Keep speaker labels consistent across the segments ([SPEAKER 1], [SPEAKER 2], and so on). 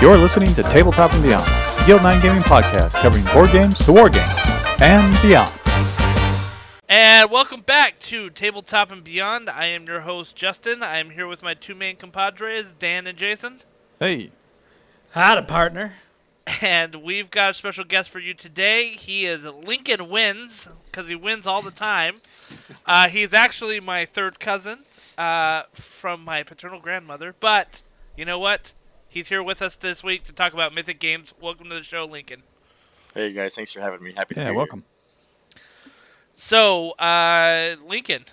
[SPEAKER 1] You're listening to Tabletop and Beyond, a Guild 9 gaming podcast covering board games to war games and beyond.
[SPEAKER 2] And welcome back to Tabletop and Beyond. I am your host, Justin. I am here with my two main compadres, Dan and Jason.
[SPEAKER 1] Hey,
[SPEAKER 3] Howdy, partner.
[SPEAKER 2] And we've got a special guest for you today. He is Lincoln Wins, because he wins all the time. Uh, he's actually my third cousin uh, from my paternal grandmother. But you know what? He's here with us this week to talk about Mythic Games. Welcome to the show, Lincoln.
[SPEAKER 4] Hey guys, thanks for having me. Happy to
[SPEAKER 1] yeah,
[SPEAKER 4] be
[SPEAKER 1] welcome.
[SPEAKER 2] So, uh, Lincoln,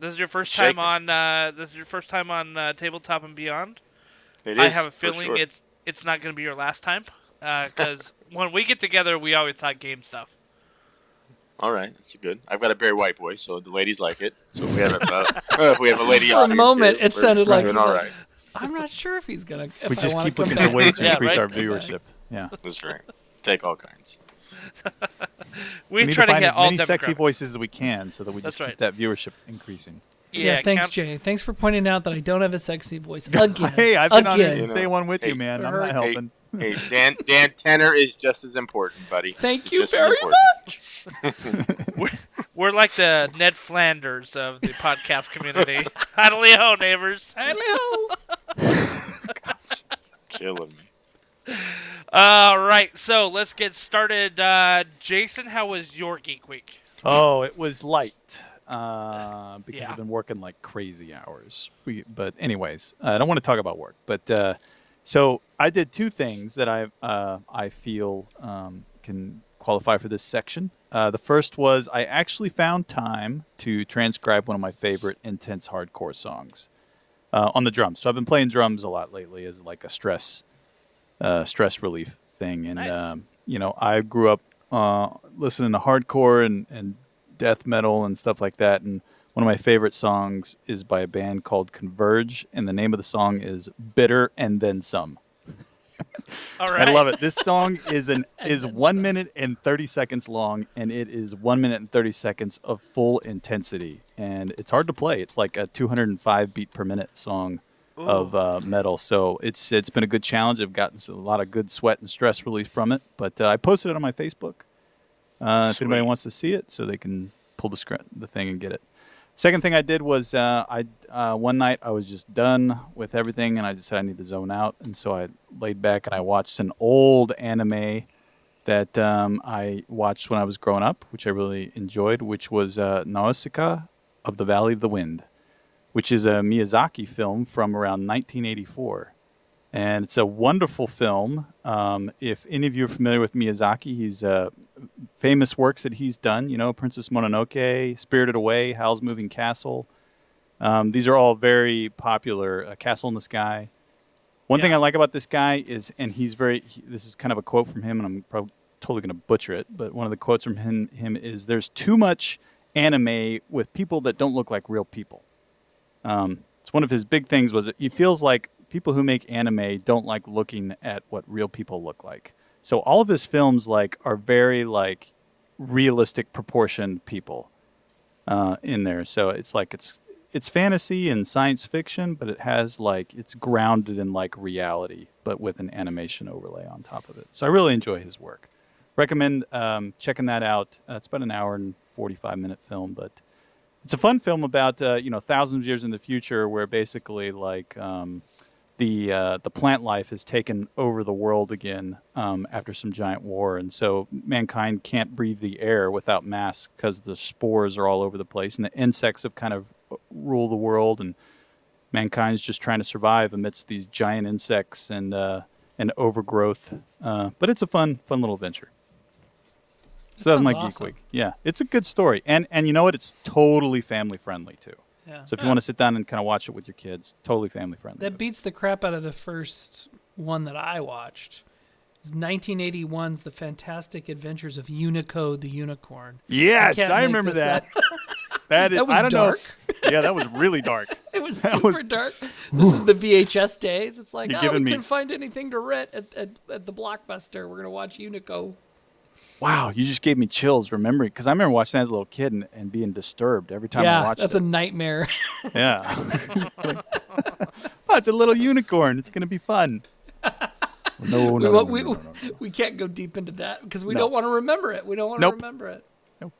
[SPEAKER 2] this is your first time on. Uh, this is your first time on uh, Tabletop and Beyond.
[SPEAKER 4] Here. It
[SPEAKER 2] I have a feeling
[SPEAKER 4] sure.
[SPEAKER 2] it's it's not going to be your last time, because when we get together, we always talk game stuff.
[SPEAKER 4] all right. That's good. I've got a very white voice, so the ladies like it. So if we have a, uh, if we have a lady
[SPEAKER 3] For a moment,
[SPEAKER 4] here,
[SPEAKER 3] it
[SPEAKER 4] we're
[SPEAKER 3] sounded like
[SPEAKER 4] doing
[SPEAKER 3] he's
[SPEAKER 4] all
[SPEAKER 3] like-
[SPEAKER 4] right.
[SPEAKER 3] I'm not sure if he's gonna. If
[SPEAKER 1] We just
[SPEAKER 3] wanna
[SPEAKER 1] keep
[SPEAKER 3] come
[SPEAKER 1] looking for ways to
[SPEAKER 2] Yeah,
[SPEAKER 1] increase
[SPEAKER 2] right?
[SPEAKER 1] our viewership. Yeah.
[SPEAKER 4] That's right. Take all kinds.
[SPEAKER 2] We,
[SPEAKER 1] need
[SPEAKER 2] try
[SPEAKER 1] to
[SPEAKER 2] to
[SPEAKER 1] find as
[SPEAKER 2] all
[SPEAKER 1] many sexy voices as we can so that we
[SPEAKER 2] That's
[SPEAKER 1] just
[SPEAKER 2] right.
[SPEAKER 1] keep that viewership increasing.
[SPEAKER 3] Yeah, thanks,
[SPEAKER 2] count-
[SPEAKER 3] Jay. Thanks for pointing out that I don't have a sexy voice again.
[SPEAKER 1] hey, I've been on here
[SPEAKER 3] again.
[SPEAKER 1] since
[SPEAKER 4] You
[SPEAKER 1] day
[SPEAKER 4] know,
[SPEAKER 1] one with
[SPEAKER 4] hey,
[SPEAKER 1] you, man. I'm
[SPEAKER 3] her-
[SPEAKER 1] not
[SPEAKER 3] hey,
[SPEAKER 1] helping.
[SPEAKER 4] Hey, Dan, Dan Tenor is just as important, buddy.
[SPEAKER 3] Thank
[SPEAKER 4] He's
[SPEAKER 3] you
[SPEAKER 4] just
[SPEAKER 3] very much.
[SPEAKER 2] We're like the Ned Flanders of the podcast community. Howdy ho, neighbors.
[SPEAKER 3] Hello.
[SPEAKER 4] God, killing me.
[SPEAKER 2] All right, so let's get started. Uh, Jason, how was your geek week?
[SPEAKER 1] Oh, it was light uh, because
[SPEAKER 2] Yeah.
[SPEAKER 1] I've been working like crazy hours. We, but anyways, I don't want to talk about work. But uh, so I did two things that I uh, I feel um, can qualify for this section. Uh, the first was I actually found time to transcribe one of my favorite intense hardcore songs uh, on the drums. So I've been playing drums a lot lately as like a stress uh, stress relief thing. And
[SPEAKER 2] Nice.
[SPEAKER 1] um, you know, I grew up uh, listening to hardcore and, and death metal and stuff like that. And one of my favorite songs is by a band called Converge, and the name of the song is "Bitter and Then Some."
[SPEAKER 2] All right.
[SPEAKER 1] I love it. This song is an is one minute and thirty seconds long, and it is one minute and thirty seconds of full intensity. And it's hard to play. It's like a 205 beat per minute song of uh, metal. So it's it's been a good challenge. I've gotten a lot of good sweat and stress relief from it. But uh, I posted it on my Facebook. Uh, if anybody wants to see it, so they can pull the scr- the thing and get it. Second thing I did was uh, I uh, one night I was just done with everything and I just said I need to zone out and so I laid back and I watched an old anime that um, I watched when I was growing up, which I really enjoyed, which was uh, Nausicaa of the Valley of the Wind, which is a Miyazaki film from around 1984. And it's a wonderful film. Um, if any of you are familiar with Miyazaki, he's uh, famous works that he's done. You know, Princess Mononoke, Spirited Away, Howl's Moving Castle. Um, these are all very popular. Uh, Castle in the Sky. One thing I like about this guy is, and he's very. He, this is kind of a quote from him, and I'm probably totally going to butcher it. But one of the quotes from him, him is, "There's too much anime with people that don't look like real people." Um, it's one of his big things. Was it? He feels like people who make anime don't like looking at what real people look like. So all of his films like are very like realistic proportioned people uh, in there. So it's like it's it's fantasy and science fiction, but it has like it's grounded in like reality, but with an animation overlay on top of it. So I really enjoy his work. Recommend um, checking that out. Uh, it's about an hour and forty five minute film, but it's a fun film about uh, you know thousands of years in the future, where basically like um, the uh, the plant life has taken over the world again um, after some giant war, and so mankind can't breathe the air without masks because the spores are all over the place, and the insects have kind of uh, rule the world, and mankind's just trying to survive amidst these giant insects and uh, and overgrowth. Uh, but it's a fun fun little adventure. So that
[SPEAKER 3] sounds
[SPEAKER 1] my geek week. Yeah, it's a good story, and and you know what? It's totally family friendly too.
[SPEAKER 3] Yeah.
[SPEAKER 1] So if you want to sit down and kind of watch it with your kids, totally family friendly.
[SPEAKER 3] That beats the crap out of the first one that I watched. It was 1981's The Fantastic Adventures of Unico the Unicorn.
[SPEAKER 1] yes,
[SPEAKER 3] can't
[SPEAKER 1] I remember that. that is.
[SPEAKER 3] That was
[SPEAKER 1] I don't
[SPEAKER 3] dark.
[SPEAKER 1] know. Yeah, that was really dark.
[SPEAKER 3] It was
[SPEAKER 1] That
[SPEAKER 3] super
[SPEAKER 1] was-
[SPEAKER 3] dark. This is the VHS days. It's like,
[SPEAKER 1] You're
[SPEAKER 3] oh,
[SPEAKER 1] giving
[SPEAKER 3] we
[SPEAKER 1] me-
[SPEAKER 3] couldn't find anything to rent at, at, at the Blockbuster. We're gonna watch Unico.
[SPEAKER 1] Wow, you just gave me chills remembering because I remember watching that as a little kid and, and being disturbed every time I
[SPEAKER 3] yeah,
[SPEAKER 1] watched
[SPEAKER 3] that's
[SPEAKER 1] it.
[SPEAKER 3] That's a nightmare.
[SPEAKER 1] Yeah. Like, oh, it's a little unicorn. It's gonna be fun. No, no,
[SPEAKER 3] we,
[SPEAKER 1] no, no,
[SPEAKER 3] we,
[SPEAKER 1] no, no, no, no.
[SPEAKER 3] we can't go deep into that because we
[SPEAKER 1] No.
[SPEAKER 3] don't want to remember it. We don't want to
[SPEAKER 1] Nope.
[SPEAKER 3] remember it. Nope.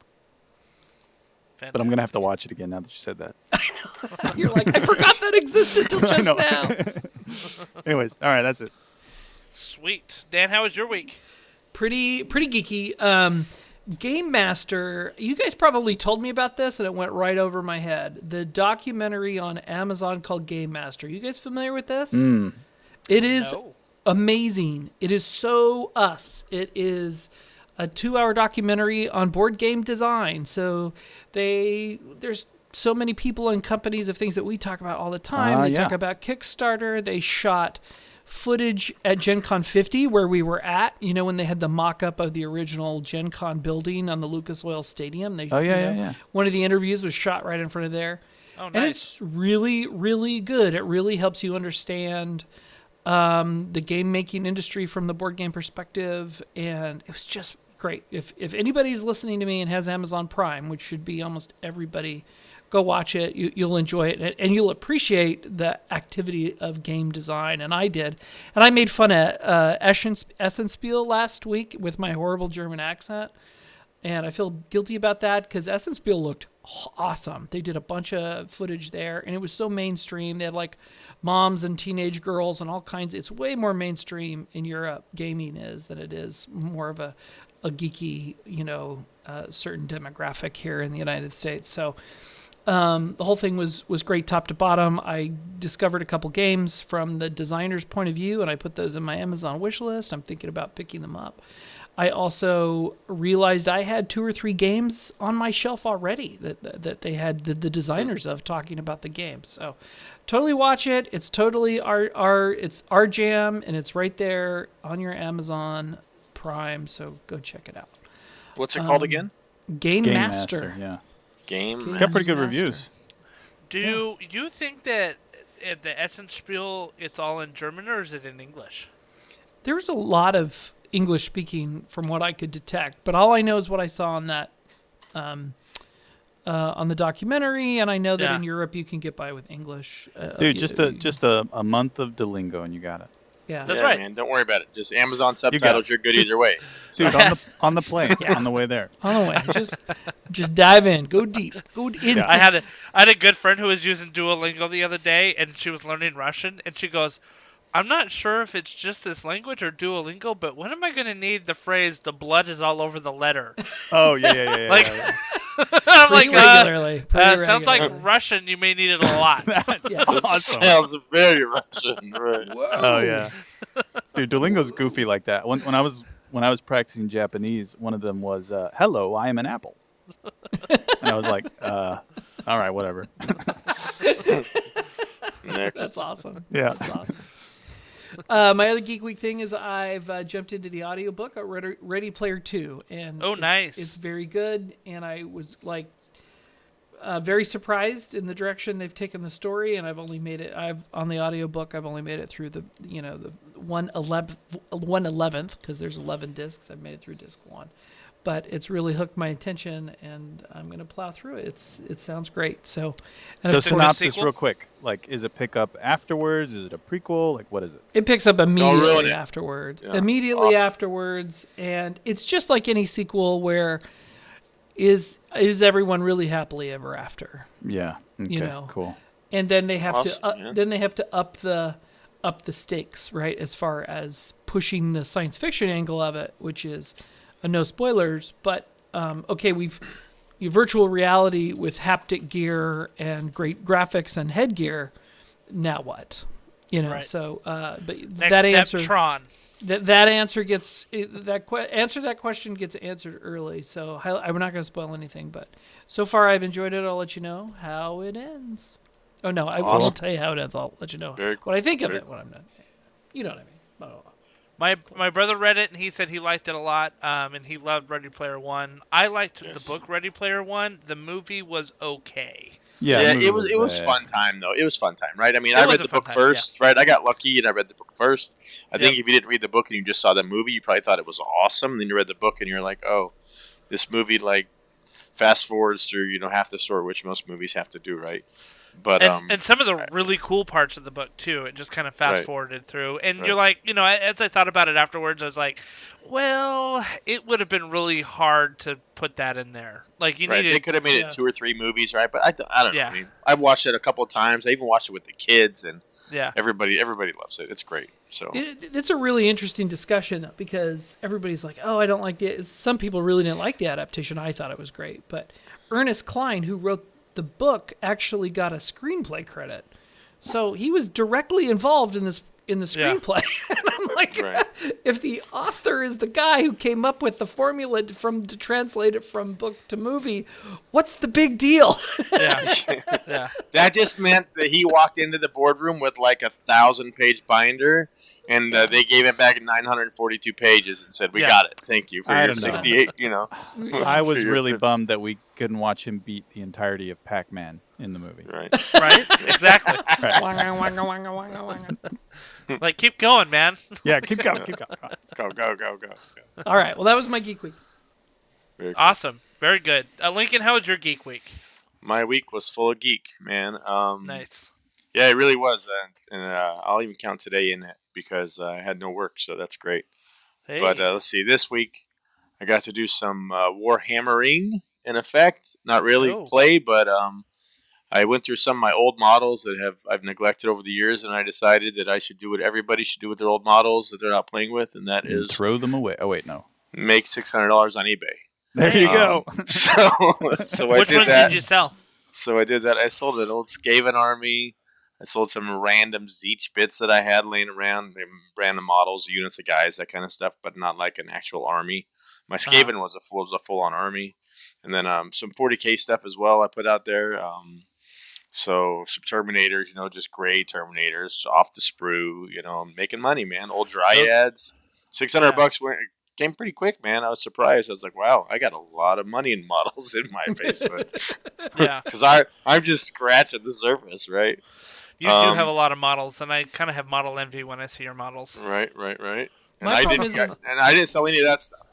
[SPEAKER 1] But I'm gonna have to watch it again now that you said that.
[SPEAKER 3] You're like, I forgot that existed till just now.
[SPEAKER 1] Anyways, all right, that's it.
[SPEAKER 2] Sweet. Dan, how was your week?
[SPEAKER 3] Pretty, pretty geeky. Um, Game Master, you guys probably told me about this and it went right over my head. The documentary on Amazon called Game Master. You guys familiar with this?
[SPEAKER 1] Mm.
[SPEAKER 3] It is
[SPEAKER 2] No.
[SPEAKER 3] amazing. It is so us. It is a two-hour documentary on board game design. So they there's so many people and companies of things that we talk about all the time.
[SPEAKER 1] Ah,
[SPEAKER 3] they talk about Kickstarter. They shot footage at Gen Con 50 where we were at. You know when they had the mock-up of the original Gen Con building on the Lucas Oil Stadium. They,
[SPEAKER 1] Oh, yeah,
[SPEAKER 3] you
[SPEAKER 1] yeah, yeah.
[SPEAKER 3] One of the interviews was shot right in front of there
[SPEAKER 2] Oh, nice.
[SPEAKER 3] and it's really really good it really helps you understand um, the game making industry from the board game perspective and it was just great if if anybody's listening to me and has amazon prime which should be almost everybody go watch it you, you'll enjoy it and- you'll appreciate the activity of game design and i did and i made fun of uh, Essen- essenspiel last week with my horrible german accent and I feel guilty about that because Essenspiel looked awesome. They did a bunch of footage there, and it was so mainstream. They had like moms and teenage girls and all kinds. It's way more mainstream in Europe. Gaming is than it is more of a a geeky, you know, uh, certain demographic here in the United States. So. Um, the whole thing was was great top to bottom. I discovered a couple games from the designer's point of view, and I put those in my Amazon wish list. I'm thinking about picking them up. I also realized I had two or three games on my shelf already that that, that they had the, the designers of talking about the games. So totally watch it. It's totally our our it's our jam and it's right there on your Amazon Prime. So go check it out.
[SPEAKER 4] What's it called
[SPEAKER 3] Um,
[SPEAKER 4] again?
[SPEAKER 3] Game,
[SPEAKER 1] Game
[SPEAKER 3] Master.
[SPEAKER 1] Master. Yeah.
[SPEAKER 4] Game.
[SPEAKER 3] It's
[SPEAKER 1] It's got pretty good
[SPEAKER 3] Master.
[SPEAKER 1] reviews.
[SPEAKER 2] Do you think that at the Essenspiel it's all in German or is it in English?
[SPEAKER 3] There was a lot of English speaking from what I could detect, but all I know is what I saw on that um, uh, on the documentary, and I know that
[SPEAKER 2] Yeah.
[SPEAKER 3] in Europe you can get by with English. Uh,
[SPEAKER 1] Dude, just a just a, a month of Duolingo and you got it.
[SPEAKER 3] Yeah.
[SPEAKER 2] That's
[SPEAKER 4] yeah,
[SPEAKER 2] right.
[SPEAKER 4] man. Don't worry about it. Just Amazon subtitles.
[SPEAKER 1] it.
[SPEAKER 4] You're good
[SPEAKER 1] Just-
[SPEAKER 4] either way.
[SPEAKER 1] Dude, on the on the plane, on the way there.
[SPEAKER 3] On the way, just just dive in, go deep, go in.
[SPEAKER 1] Yeah.
[SPEAKER 2] I had a I had a good friend who was using Duolingo the other day, and she was learning Russian, and she goes, "I'm not sure if it's just this language or Duolingo, but when am I going to need the phrase "the blood is all over the letter"?"
[SPEAKER 1] Oh yeah, yeah, yeah. yeah,
[SPEAKER 2] Like-
[SPEAKER 1] yeah.
[SPEAKER 2] I'm like,
[SPEAKER 3] pretty
[SPEAKER 2] uh,
[SPEAKER 3] regularly. pretty
[SPEAKER 2] uh, sounds like. Russian. You may need it a lot.
[SPEAKER 1] That's
[SPEAKER 3] Yeah.
[SPEAKER 4] That
[SPEAKER 1] awesome.
[SPEAKER 4] sounds very Russian. Right.
[SPEAKER 1] Oh yeah, dude, Duolingo's goofy like that. When, when I was when I was practicing Japanese, one of them was uh, "Hello, I am an apple," and I was like, uh, "All right, whatever."
[SPEAKER 4] Next.
[SPEAKER 3] That's awesome.
[SPEAKER 1] Yeah.
[SPEAKER 3] That's awesome. Uh, my other Geek Week thing is I've uh, jumped into the audiobook of Ready, Ready Player 2. and
[SPEAKER 2] Oh,
[SPEAKER 3] it's-
[SPEAKER 2] nice.
[SPEAKER 3] It's very good, and I was like uh, very surprised in the direction they've taken the story, and I've only made it, I've on the audiobook, I've only made it through the, you know, the 1 11th, 1 11th, because there's 11 discs. I've made it through disc 1. But it's really hooked my attention, and I'm going to plow through it. It's It sounds great. So,
[SPEAKER 1] So synopsis, real quick. Like, is it pick up afterwards? Is it a prequel? Like, what is it?
[SPEAKER 3] It picks up immediately afterwards.
[SPEAKER 4] Yeah.
[SPEAKER 3] Immediately
[SPEAKER 4] Awesome.
[SPEAKER 3] afterwards, and it's just like any sequel where is is everyone really happily ever after?
[SPEAKER 1] Yeah. Okay.
[SPEAKER 3] know.
[SPEAKER 1] Cool.
[SPEAKER 3] And then they have
[SPEAKER 4] Awesome,
[SPEAKER 3] to uh,
[SPEAKER 4] yeah.
[SPEAKER 3] then they have to up the up the stakes, right? As far as pushing the science fiction angle of it, which is uh, no spoilers, but um, okay, we've you virtual reality with haptic gear and great graphics and headgear. Now what? You know,
[SPEAKER 2] Right.
[SPEAKER 3] so uh, but
[SPEAKER 2] Next
[SPEAKER 3] that
[SPEAKER 2] step,
[SPEAKER 3] answer
[SPEAKER 2] Tron.
[SPEAKER 3] that that answer gets that que- answer that question gets answered early. So hi- I'm not going to spoil anything, but so far I've enjoyed it. I'll let you know how it ends. Oh no, I
[SPEAKER 4] Awesome.
[SPEAKER 3] won't tell you how it ends. I'll let you know
[SPEAKER 4] Very
[SPEAKER 3] what I think of
[SPEAKER 4] Very
[SPEAKER 3] it when I'm done. You know what I mean?
[SPEAKER 2] My my brother read it and he said he liked it a lot. Um, and he loved Ready Player One. I liked
[SPEAKER 4] Yes.
[SPEAKER 2] the book Ready Player One. The movie was okay.
[SPEAKER 1] Yeah,
[SPEAKER 4] Yeah, it was it was fun time though. It was fun time, right? I mean,
[SPEAKER 2] It
[SPEAKER 4] I read the book
[SPEAKER 2] time,
[SPEAKER 4] first, right? I got lucky and I read the book first. I
[SPEAKER 2] Yep.
[SPEAKER 4] think if you didn't read the book and you just saw the movie, you probably thought it was awesome. Then you read the book and you're like, oh, this movie like fast forwards through you know half the story, which most movies have to do, right? But
[SPEAKER 2] and,
[SPEAKER 4] um,
[SPEAKER 2] and some of the really cool parts of the book too. It just kind of fast
[SPEAKER 4] Right.
[SPEAKER 2] forwarded through, and
[SPEAKER 4] Right.
[SPEAKER 2] you're like, you know, as I thought about it afterwards, I was like, well, it would have been really hard to put that in there. Like you
[SPEAKER 4] right,
[SPEAKER 2] needed,
[SPEAKER 4] they could have made
[SPEAKER 3] yeah.
[SPEAKER 4] it two or three movies, right? But I, I don't
[SPEAKER 2] Yeah.
[SPEAKER 4] know. I mean, I've watched it a couple of times. I even watched it with the kids, and
[SPEAKER 2] yeah,
[SPEAKER 4] everybody everybody loves it. It's great. So
[SPEAKER 3] It, it's a really interesting discussion because everybody's like, "Oh, I don't like the." Some people really didn't like the adaptation. I thought it was great, but Ernest Cline, who wrote the book, actually got a screenplay credit, so he was directly involved in this in the
[SPEAKER 2] Yeah.
[SPEAKER 3] screenplay. and I'm like,
[SPEAKER 4] Right.
[SPEAKER 3] if the author is the guy who came up with the formula to- from to translate it from book to movie, what's the big deal?
[SPEAKER 2] yeah, yeah.
[SPEAKER 4] that just meant that he walked into the boardroom with like a thousand page binder. And uh, they gave it back 942 pages and said, "We
[SPEAKER 2] Yeah.
[SPEAKER 4] got it. Thank you for
[SPEAKER 1] I
[SPEAKER 4] your 68." You know,
[SPEAKER 1] I was really bummed that we couldn't watch him beat the entirety of Pac-Man in the movie.
[SPEAKER 4] right?
[SPEAKER 2] Right, exactly.
[SPEAKER 1] Right.
[SPEAKER 3] Wanga, wanga, wanga, wanga, wanga.
[SPEAKER 2] Like keep going, man.
[SPEAKER 1] Yeah, keep going, keep going.
[SPEAKER 4] Go, go, go, go. go.
[SPEAKER 3] All right, well, that was my geek week.
[SPEAKER 4] Very cool.
[SPEAKER 2] Awesome, very good. Uh, Lincoln, how was your geek week?
[SPEAKER 4] My week was full of geek, man. Um,
[SPEAKER 2] Nice.
[SPEAKER 4] Yeah, it really was, uh, and uh, I'll even count today in it because uh, I had no work, so that's great.
[SPEAKER 2] Hey.
[SPEAKER 4] But uh, let's see, this week I got to do some uh, warhammering in effect. Not really
[SPEAKER 2] Oh.
[SPEAKER 4] play, but um, I went through some of my old models that have I've neglected over the years, and I decided that I should do what everybody should do with their old models that they're not playing with, and that
[SPEAKER 1] And
[SPEAKER 4] is
[SPEAKER 1] throw them away. Oh wait, no.
[SPEAKER 4] make six hundred dollars on eBay.
[SPEAKER 1] There you
[SPEAKER 4] Um,
[SPEAKER 1] go.
[SPEAKER 4] so, so I
[SPEAKER 2] Which
[SPEAKER 4] did
[SPEAKER 2] ones did you sell?
[SPEAKER 4] So I did that. I sold an old Skaven army. I sold some random Zeech bits that I had laying around, random models, units of guys, that kind of stuff, but not like an actual army. My Skaven was a full was a full on army, and then um, some 40k stuff as well. I put out there. Um, so some Terminators, you know, just gray Terminators off the sprue, you know, making money, man. Old Dryads, six hundred
[SPEAKER 2] Yeah.
[SPEAKER 4] bucks went came pretty quick, man. I was surprised. I was like, wow, I got a lot of money in models in my basement
[SPEAKER 2] Yeah,
[SPEAKER 4] because I I'm just scratching the surface, right?
[SPEAKER 2] you do
[SPEAKER 4] Um,
[SPEAKER 2] have a lot of models, and I kind of have model envy when I see your models.
[SPEAKER 4] Right, right, right. And
[SPEAKER 3] My
[SPEAKER 4] I
[SPEAKER 3] problem
[SPEAKER 4] didn't,
[SPEAKER 3] is-
[SPEAKER 4] and I didn't sell any of that stuff.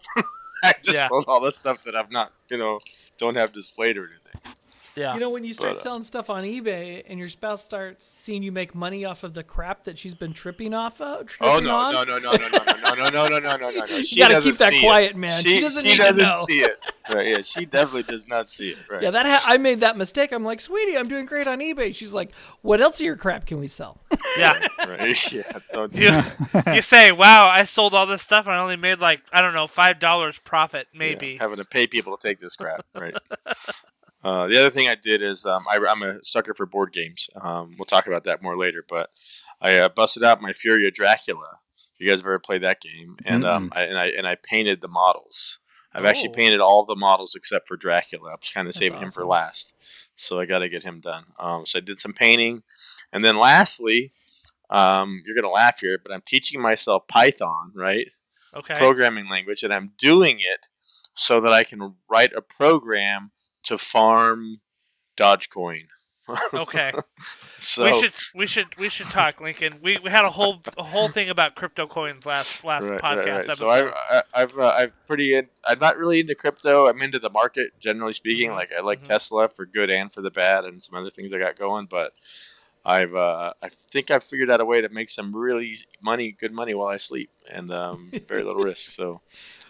[SPEAKER 4] I just
[SPEAKER 2] Yeah.
[SPEAKER 4] sold all the stuff that I've not, you know, don't have displayed or anything.
[SPEAKER 2] Yeah,
[SPEAKER 3] You know, when you start
[SPEAKER 4] But, uh,
[SPEAKER 3] selling stuff on eBay and your spouse starts seeing you make money off of the crap that she's been tripping off of, tripping
[SPEAKER 4] Oh no,
[SPEAKER 3] on,
[SPEAKER 4] no, no, no, no, no, no, no, no, no, no, no, no, no. She
[SPEAKER 3] you got to
[SPEAKER 4] doesn't
[SPEAKER 3] keep that
[SPEAKER 4] see
[SPEAKER 3] quiet,
[SPEAKER 4] it.
[SPEAKER 3] man.
[SPEAKER 4] She,
[SPEAKER 3] She, doesn't
[SPEAKER 4] she
[SPEAKER 3] need
[SPEAKER 4] doesn't
[SPEAKER 3] to know.
[SPEAKER 4] see it. Right? Yeah, she definitely does not see it. Right.
[SPEAKER 3] Yeah, that ha- I made that mistake. I'm like, sweetie, I'm doing great on eBay. She's like, what else of your crap can we sell?
[SPEAKER 2] yeah.
[SPEAKER 4] Right. Yeah. Don't,
[SPEAKER 2] You, you say, "Wow, I sold all this stuff and I only made like I don't know five dollars profit,
[SPEAKER 4] yeah,
[SPEAKER 2] maybe."
[SPEAKER 4] having to pay people to take this crap. Right. Uh, the other thing I did is um, I, I'm a sucker for board games. Um, we'll talk about that more later. But I uh, busted out my Fury of Dracula. If you guys have ever played that game, and um, I, and I and I painted the models. I've actually
[SPEAKER 2] Oh.
[SPEAKER 4] painted all the models except for Dracula. I'm just kind of
[SPEAKER 3] That's
[SPEAKER 4] saving him for last, so I got to get him done. Um, so I did some painting, and then lastly, um, you're gonna laugh here, but I'm teaching myself Python, right?
[SPEAKER 2] Okay.
[SPEAKER 4] programming language, and I'm doing it so that I can write a program to farm Dogecoin.
[SPEAKER 2] okay.
[SPEAKER 4] So
[SPEAKER 2] we should we should we should talk, Lincoln. We, we had a whole a whole thing about crypto coins last last
[SPEAKER 4] right,
[SPEAKER 2] podcast
[SPEAKER 4] right, right.
[SPEAKER 2] episode.
[SPEAKER 4] So I've I- I've uh, I've pretty in, I'm not really into crypto. I'm into the market generally speaking.
[SPEAKER 2] Mhm,
[SPEAKER 4] Like I like
[SPEAKER 2] mhm.
[SPEAKER 4] Tesla for good and for the bad, and some other things I got going. But I've uh, I think I've figured out a way to make some really money, good money while I sleep, and um, very little risk. So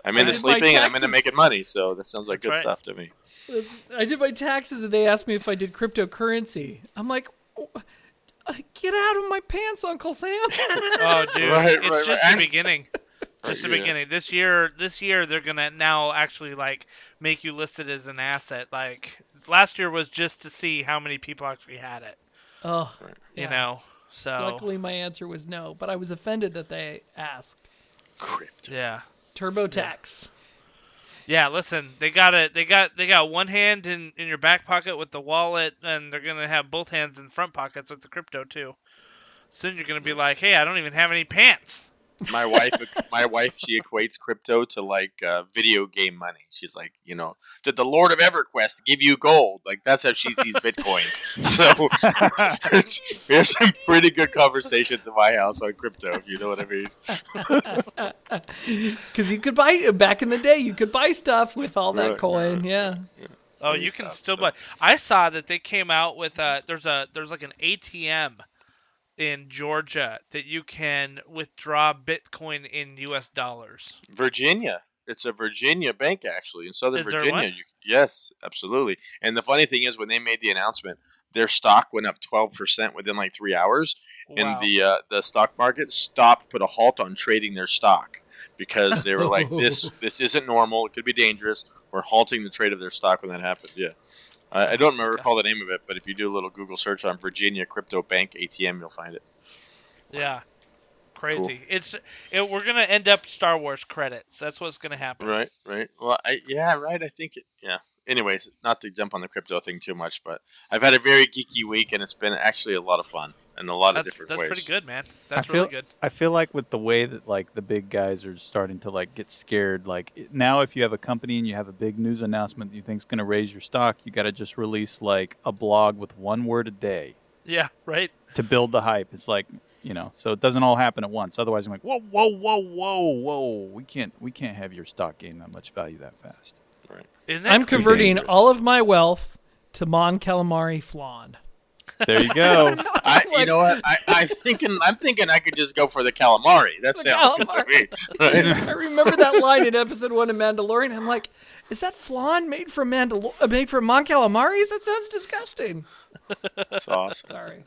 [SPEAKER 4] I'm into sleeping and I'm into making money. So that sounds like
[SPEAKER 2] That's
[SPEAKER 4] good stuff to me.
[SPEAKER 3] That's- I did my taxes and they asked me if I did cryptocurrency. I'm like, "Oh, uh, get out of my pants, Uncle Sam.
[SPEAKER 2] oh, dude,
[SPEAKER 4] Right,
[SPEAKER 2] it's
[SPEAKER 4] right,
[SPEAKER 2] just
[SPEAKER 4] right.
[SPEAKER 2] the beginning. Just the
[SPEAKER 4] Right, yeah.
[SPEAKER 2] beginning. This year, this year they're gonna now actually like make you listed as an asset. Like last year was just to see how many people actually had it.
[SPEAKER 3] oh,
[SPEAKER 2] You
[SPEAKER 3] yeah.
[SPEAKER 2] know. So
[SPEAKER 3] Luckily, my answer was no, but I was offended that they asked.
[SPEAKER 4] Crypto.
[SPEAKER 2] yeah.
[SPEAKER 3] TurboTax.
[SPEAKER 2] Yeah, listen, they got it. They got they got one hand in in your back pocket with the wallet, and they're gonna have both hands in front pockets with the crypto too. Soon you're gonna be like, hey, I don't even have any pants.
[SPEAKER 4] My wife, my wife, she equates crypto to like uh, video game money. She's like, you know, did the Lord of EverQuest give you gold? Like that's how she sees Bitcoin. So it's, there's some pretty good conversations in my house on crypto, if you know what I mean.
[SPEAKER 3] Because you could buy back in the day, you could buy stuff with all that
[SPEAKER 4] Right,
[SPEAKER 3] coin.
[SPEAKER 4] right.
[SPEAKER 3] Yeah.
[SPEAKER 2] Oh,
[SPEAKER 4] Funny
[SPEAKER 2] you can
[SPEAKER 4] stuff,
[SPEAKER 2] still
[SPEAKER 4] so-
[SPEAKER 2] buy. I saw that they came out with a there's a there's like an ATM in Georgia that you can withdraw Bitcoin in U.S. dollars.
[SPEAKER 4] Virginia. It's a Virginia bank actually in Southern
[SPEAKER 2] Is
[SPEAKER 4] Virginia. You, yes, absolutely. And the funny thing is, when they made the announcement, their stock went up twelve percent within like three hours,
[SPEAKER 2] wow.
[SPEAKER 4] and the uh, the stock market stopped, put a halt on trading their stock because they were like, "This this isn't normal. It could be dangerous. We're halting the trade of their stock when that happened." Yeah. I I don't remember recall the name of it, but if you do a little Google search on Virginia crypto bank ATM, you'll find it.
[SPEAKER 2] yeah, crazy. It's it, we're gonna end up Star Wars credits. That's what's gonna happen.
[SPEAKER 4] Right, right. Well, I yeah, right. I think it. Yeah. Anyways, not to jump on the crypto thing too much, but I've had a very geeky week, and it's been actually a lot of fun in a lot
[SPEAKER 2] That's,
[SPEAKER 4] of different
[SPEAKER 2] that's
[SPEAKER 4] ways.
[SPEAKER 2] That's pretty good, man. That's
[SPEAKER 1] I feel,
[SPEAKER 2] really good.
[SPEAKER 1] I feel like with the way that like the big guys are starting to like get scared, like now if you have a company and you have a big news announcement that you think's going to raise your stock, you got to just release like a blog with one word a day
[SPEAKER 2] Yeah, right.
[SPEAKER 1] to build the hype. It's like you know, so it doesn't all happen at once. Otherwise, I'm like, whoa, whoa, whoa, whoa, whoa. We can't, we can't have your stock gain that much value that fast.
[SPEAKER 2] Isn't
[SPEAKER 3] I'm converting all of my wealth to Mon Calamari flan.
[SPEAKER 1] There you go.
[SPEAKER 4] I, you know what? I, I'm thinking. I'm thinking I could just go for the calamari. That
[SPEAKER 3] The
[SPEAKER 4] sounds good to
[SPEAKER 3] calamari.
[SPEAKER 4] me. Right?
[SPEAKER 3] I remember that line in episode one of Mandalorian. I'm like, is that flan made from Mandalor- uh, made from Mon Calamaris? That sounds disgusting.
[SPEAKER 4] That's awesome.
[SPEAKER 3] Sorry.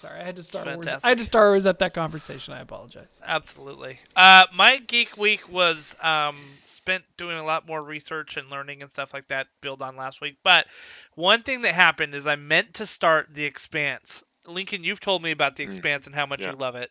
[SPEAKER 3] Sorry, I had to Star Wars. I had to Star Wars up that conversation. I apologize.
[SPEAKER 2] Absolutely. Uh, my geek week was um, spent doing a lot more research and learning and stuff like that. Build on last week, but one thing that happened is I meant to start The Expanse. Lincoln, you've told me about The Expanse and how much
[SPEAKER 4] yeah.
[SPEAKER 2] you love it,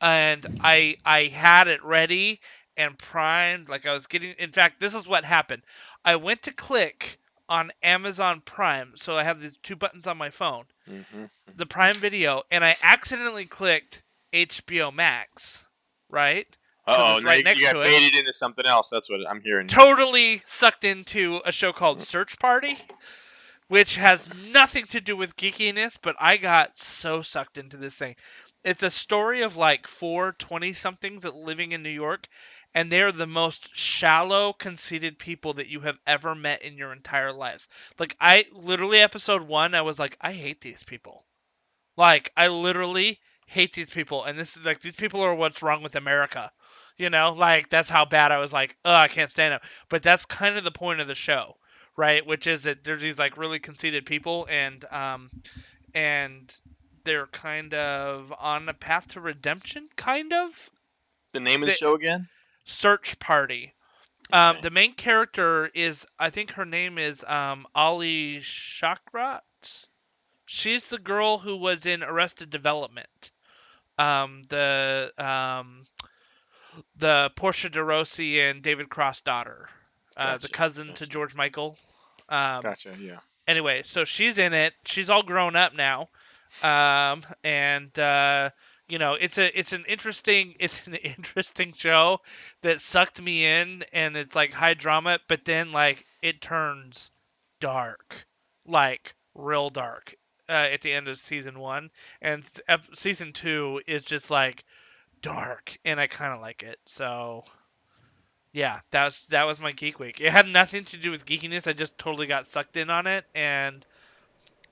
[SPEAKER 2] and I I had it ready and primed. Like I was getting. In fact, this is what happened. I went to click on Amazon Prime, so I have these two buttons on my phone
[SPEAKER 4] hmm
[SPEAKER 2] the Prime Video, and I accidentally clicked HBO Max, right?
[SPEAKER 4] Oh,
[SPEAKER 2] right
[SPEAKER 4] you,
[SPEAKER 2] next
[SPEAKER 4] you got
[SPEAKER 2] to it.
[SPEAKER 4] baited into something else. That's what I'm hearing.
[SPEAKER 2] Totally sucked into a show called Search Party, which has nothing to do with geekiness, but I got so sucked into this thing. It's a story of like four 20 somethings living in New York, and they're the most shallow, conceited people that you have ever met in your entire lives. Like, I literally, episode one, I was like, I hate these people. Like, I literally hate these people, and this is like, these people are what's wrong with America. You know, like, that's how bad I was like, oh, I can't stand them. But that's kind of the point of the show, right? Which is that there's these like really conceited people, and, um, and, they're kind of on a path to redemption, kind of.
[SPEAKER 4] The name of the
[SPEAKER 2] They-
[SPEAKER 4] show again?
[SPEAKER 2] Search Party. Um,
[SPEAKER 4] Okay.
[SPEAKER 2] the main character is, I think her name is um, Ali Shawkat. She's the girl who was in Arrested Development. Um, the um, the Portia de Rossi and David Cross daughter, uh, the
[SPEAKER 4] Gotcha,
[SPEAKER 2] cousin to. George Michael. Um,
[SPEAKER 4] Gotcha. Yeah.
[SPEAKER 2] anyway, so she's in it. She's all grown up now, um, and uh, you know, it's a it's an interesting it's an interesting show that sucked me in, and it's like high drama, but then like it turns dark, like real dark uh, at the end of season one, and season two is just like dark, and I kind of like it. So. Yeah, that was that was my geek week. It had nothing to do with geekiness. I just totally got sucked in on it, and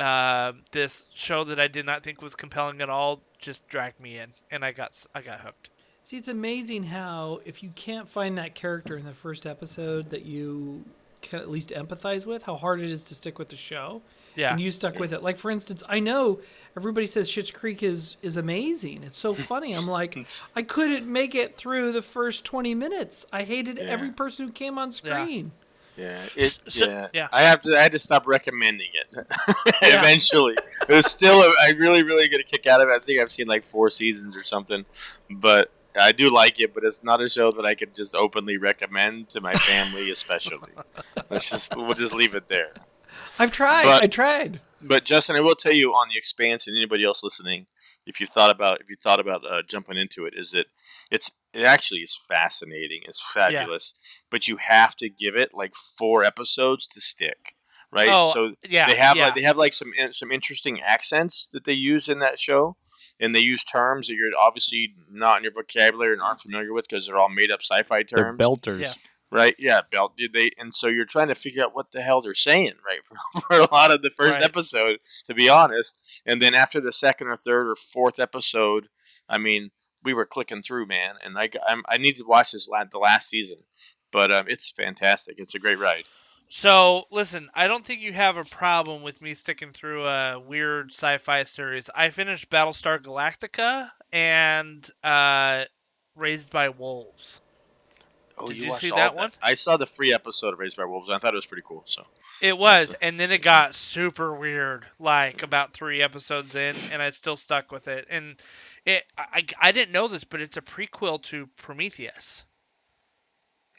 [SPEAKER 2] uh, this show that I did not think was compelling at all just dragged me in, and I got I got hooked.
[SPEAKER 3] See, it's amazing how if you can't find that character in the first episode that you can at least empathize with, how hard it is to stick with the show.
[SPEAKER 2] Yeah,
[SPEAKER 3] And you stuck with it. Like for instance, I know everybody says Schitt's Creek is is amazing. It's so funny. I'm like, I couldn't make it through the first 20 minutes. I hated every person who came on screen.
[SPEAKER 4] Yeah, it,
[SPEAKER 2] So-
[SPEAKER 4] yeah.
[SPEAKER 2] yeah.
[SPEAKER 4] I have to. I had to stop recommending it. Eventually, it was still. A, I really, really get a kick out of it. I think I've seen like four seasons or something, but I do like it. But it's not a show that I could just openly recommend to my family, especially. Let's just we'll just leave it there.
[SPEAKER 3] I've tried.
[SPEAKER 4] But-
[SPEAKER 3] I tried.
[SPEAKER 4] But Justin, I will tell you on the Expanse and anybody else listening, if you thought about if you thought about uh, jumping into it, is that it's it actually is fascinating. It's fabulous, but you have to give it like four episodes to stick, right?
[SPEAKER 2] Oh,
[SPEAKER 4] so
[SPEAKER 2] yeah,
[SPEAKER 4] they have
[SPEAKER 2] yeah.
[SPEAKER 4] like they have like some some interesting accents that they use in that show, and they use terms that you're obviously not in your vocabulary and aren't familiar with because they're all made up sci-fi
[SPEAKER 1] They're
[SPEAKER 4] terms,
[SPEAKER 1] belters.
[SPEAKER 2] Yeah.
[SPEAKER 4] right? Yeah, belt. They and so you're trying to figure out what the hell they're saying, right? For, for a lot of the first
[SPEAKER 2] Right.
[SPEAKER 4] episode, to be honest, and then after the second or third or fourth episode, I mean, we were clicking through, man, and I I'm, I need to watch this la- the last season, but um, it's fantastic. It's a great ride.
[SPEAKER 2] So, listen, I don't think you have a problem with me sticking through a weird sci-fi series. I finished Battlestar Galactica and uh, Raised by Wolves.
[SPEAKER 4] Oh,
[SPEAKER 2] Did you
[SPEAKER 4] watched
[SPEAKER 2] see
[SPEAKER 4] all
[SPEAKER 2] that one?
[SPEAKER 4] I saw the free episode of Raised by Wolves. and I thought it was pretty cool. So
[SPEAKER 2] It was, and then it got super weird, like about three episodes in, and I still stuck with it. And it, I, I didn't know this, but it's a prequel to Prometheus.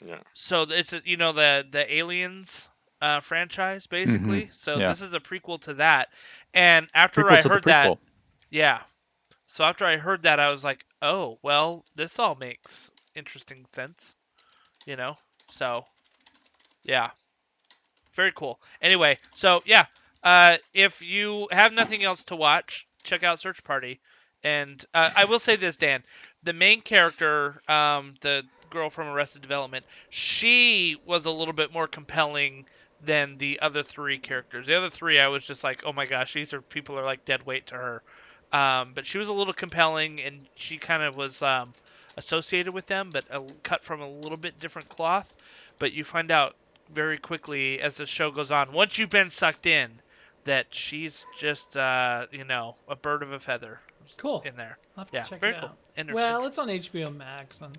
[SPEAKER 4] yeah,
[SPEAKER 2] So it's a, you know the the Aliens uh, franchise basically. So
[SPEAKER 1] yeah.
[SPEAKER 2] this is a prequel to that. And after
[SPEAKER 1] Prequel
[SPEAKER 2] I heard that, yeah. So after I heard that, I was like, oh well, this all makes interesting sense, you know. So yeah, very cool. Anyway, so yeah, uh, if you have nothing else to watch, check out Search Party. And uh, I will say this, Dan, the main character, um, the girl from Arrested Development, she was a little bit more compelling than the other three characters. The other three, I was just like, oh my gosh, these are people are like dead weight to her. Um, but she was a little compelling, and she kind of was um, associated with them, but a, cut from a little bit different cloth. But you find out very quickly as the show goes on, once you've been sucked in, that she's just, uh, you know, a bird of a feather
[SPEAKER 3] Cool.
[SPEAKER 2] in there.
[SPEAKER 3] I'll have to
[SPEAKER 2] Yeah,
[SPEAKER 3] check
[SPEAKER 2] very
[SPEAKER 3] it
[SPEAKER 2] cool.
[SPEAKER 3] out.
[SPEAKER 2] Inter-
[SPEAKER 3] Well, it's on HBO Max, and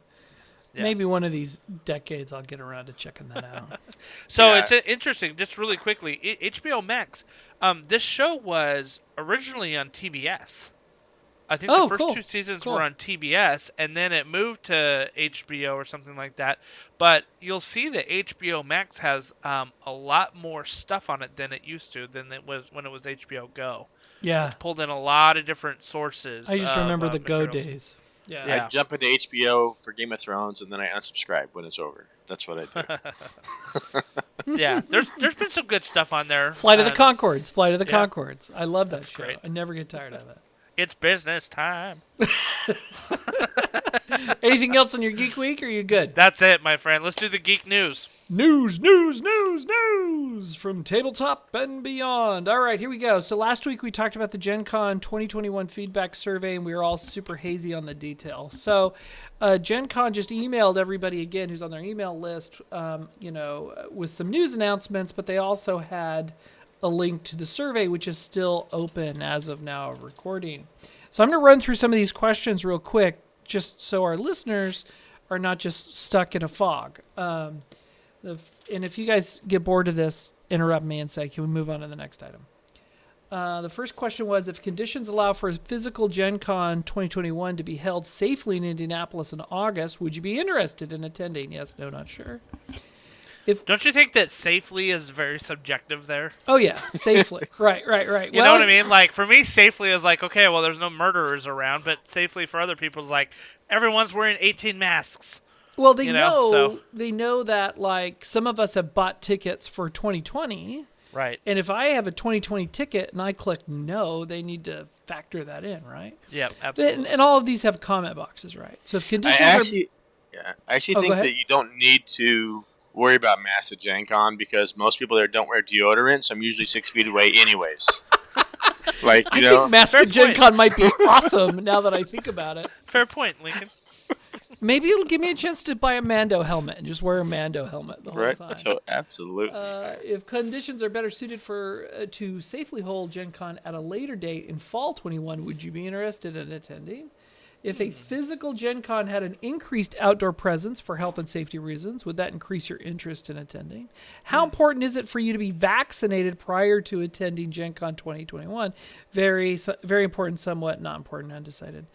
[SPEAKER 2] Yeah.
[SPEAKER 3] maybe one of these decades I'll get around to checking that out.
[SPEAKER 2] So
[SPEAKER 4] Yeah.
[SPEAKER 2] it's uh, interesting, just really quickly. HBO Max. Um, this show was originally on TBS. I think
[SPEAKER 3] Oh,
[SPEAKER 2] the first
[SPEAKER 3] cool.
[SPEAKER 2] two seasons
[SPEAKER 3] Cool.
[SPEAKER 2] were on TBS, and then it moved to HBO or something like that. But you'll see that HBO Max has um, a lot more stuff on it than it used to, than it was when it was HBO Go.
[SPEAKER 3] Yeah, it's
[SPEAKER 2] Pulled in a lot of different sources.
[SPEAKER 3] I just
[SPEAKER 2] of,
[SPEAKER 3] remember
[SPEAKER 2] uh,
[SPEAKER 3] the Go days. Yeah.
[SPEAKER 2] Yeah.
[SPEAKER 4] I jump into HBO for Game of Thrones and then I unsubscribe when it's over. That's what I do.
[SPEAKER 2] yeah, there's there's been some good stuff on there.
[SPEAKER 3] Flight of the
[SPEAKER 2] Uh,
[SPEAKER 3] Concords. Flight of the
[SPEAKER 2] yeah.
[SPEAKER 3] Concords. I love that
[SPEAKER 2] That's
[SPEAKER 3] show.
[SPEAKER 2] great.
[SPEAKER 3] I never get tired of it.
[SPEAKER 2] It's business time.
[SPEAKER 3] Anything else on your geek week? Or are you good?
[SPEAKER 2] That's it, my friend. Let's do the geek news.
[SPEAKER 3] News, news, news, news from tabletop and beyond. All right, here we go. So last week we talked about the Gen Con 2021 feedback survey, and we were all super hazy on the detail. So uh, Gen Con just emailed everybody again who's on their email list, um, you know, with some news announcements, but they also had a link to the survey, which is still open as of now of recording. So I'm going to run through some of these questions real quick, just so our listeners are not just stuck in a fog. Um, and if you guys get bored of this, interrupt me and say, "Can we move on to the next item?" Uh, the first question was if conditions allow for physical Gen Con 2021 to be held safely in Indianapolis in August, would you be interested in attending? Yes, no, not sure.
[SPEAKER 2] Don't you think that safely is very subjective there?
[SPEAKER 3] Oh yeah, safely. right, right, right.
[SPEAKER 2] You know what I mean? Like for me, safely is like okay, well, there's no murderers around, but safely for other people is like everyone's wearing 18 masks.
[SPEAKER 3] Well, they
[SPEAKER 2] you
[SPEAKER 3] know,
[SPEAKER 2] know, so-
[SPEAKER 3] they know that like some of us have bought tickets for 2020,
[SPEAKER 2] Right.
[SPEAKER 3] and if I have a 2020 ticket and I click no, they need to factor that in, right?
[SPEAKER 2] Yep.
[SPEAKER 3] And,
[SPEAKER 2] Absolutely.
[SPEAKER 3] and all of these have comment boxes, right? So if
[SPEAKER 4] I
[SPEAKER 3] conditions are
[SPEAKER 4] actually, yeah, I actually
[SPEAKER 3] Oh,
[SPEAKER 4] think that you don't need to worry about masks at Gen Con because most people there don't wear deodorant, so I'm usually six feet away anyways. like,
[SPEAKER 3] I
[SPEAKER 4] you know,
[SPEAKER 3] think Mask
[SPEAKER 2] Fair
[SPEAKER 3] at Gen
[SPEAKER 2] point.
[SPEAKER 3] Con might be awesome now that I think about it.
[SPEAKER 2] Fair point, Lincoln.
[SPEAKER 3] Maybe it'll give me a chance to buy a Mando helmet and just wear a Mando helmet the whole
[SPEAKER 4] right?
[SPEAKER 3] time.
[SPEAKER 4] So, absolutely.
[SPEAKER 3] Uh, if conditions are better suited for uh, to safely hold Gen Con at a later date in fall 21, would you be interested in attending? If a physical Gen Con had an increased outdoor presence for health and safety reasons, would that increase your interest in attending? How important is it for you to be vaccinated prior to attending Gen Con 2021? Very, very important, somewhat not important, undecided.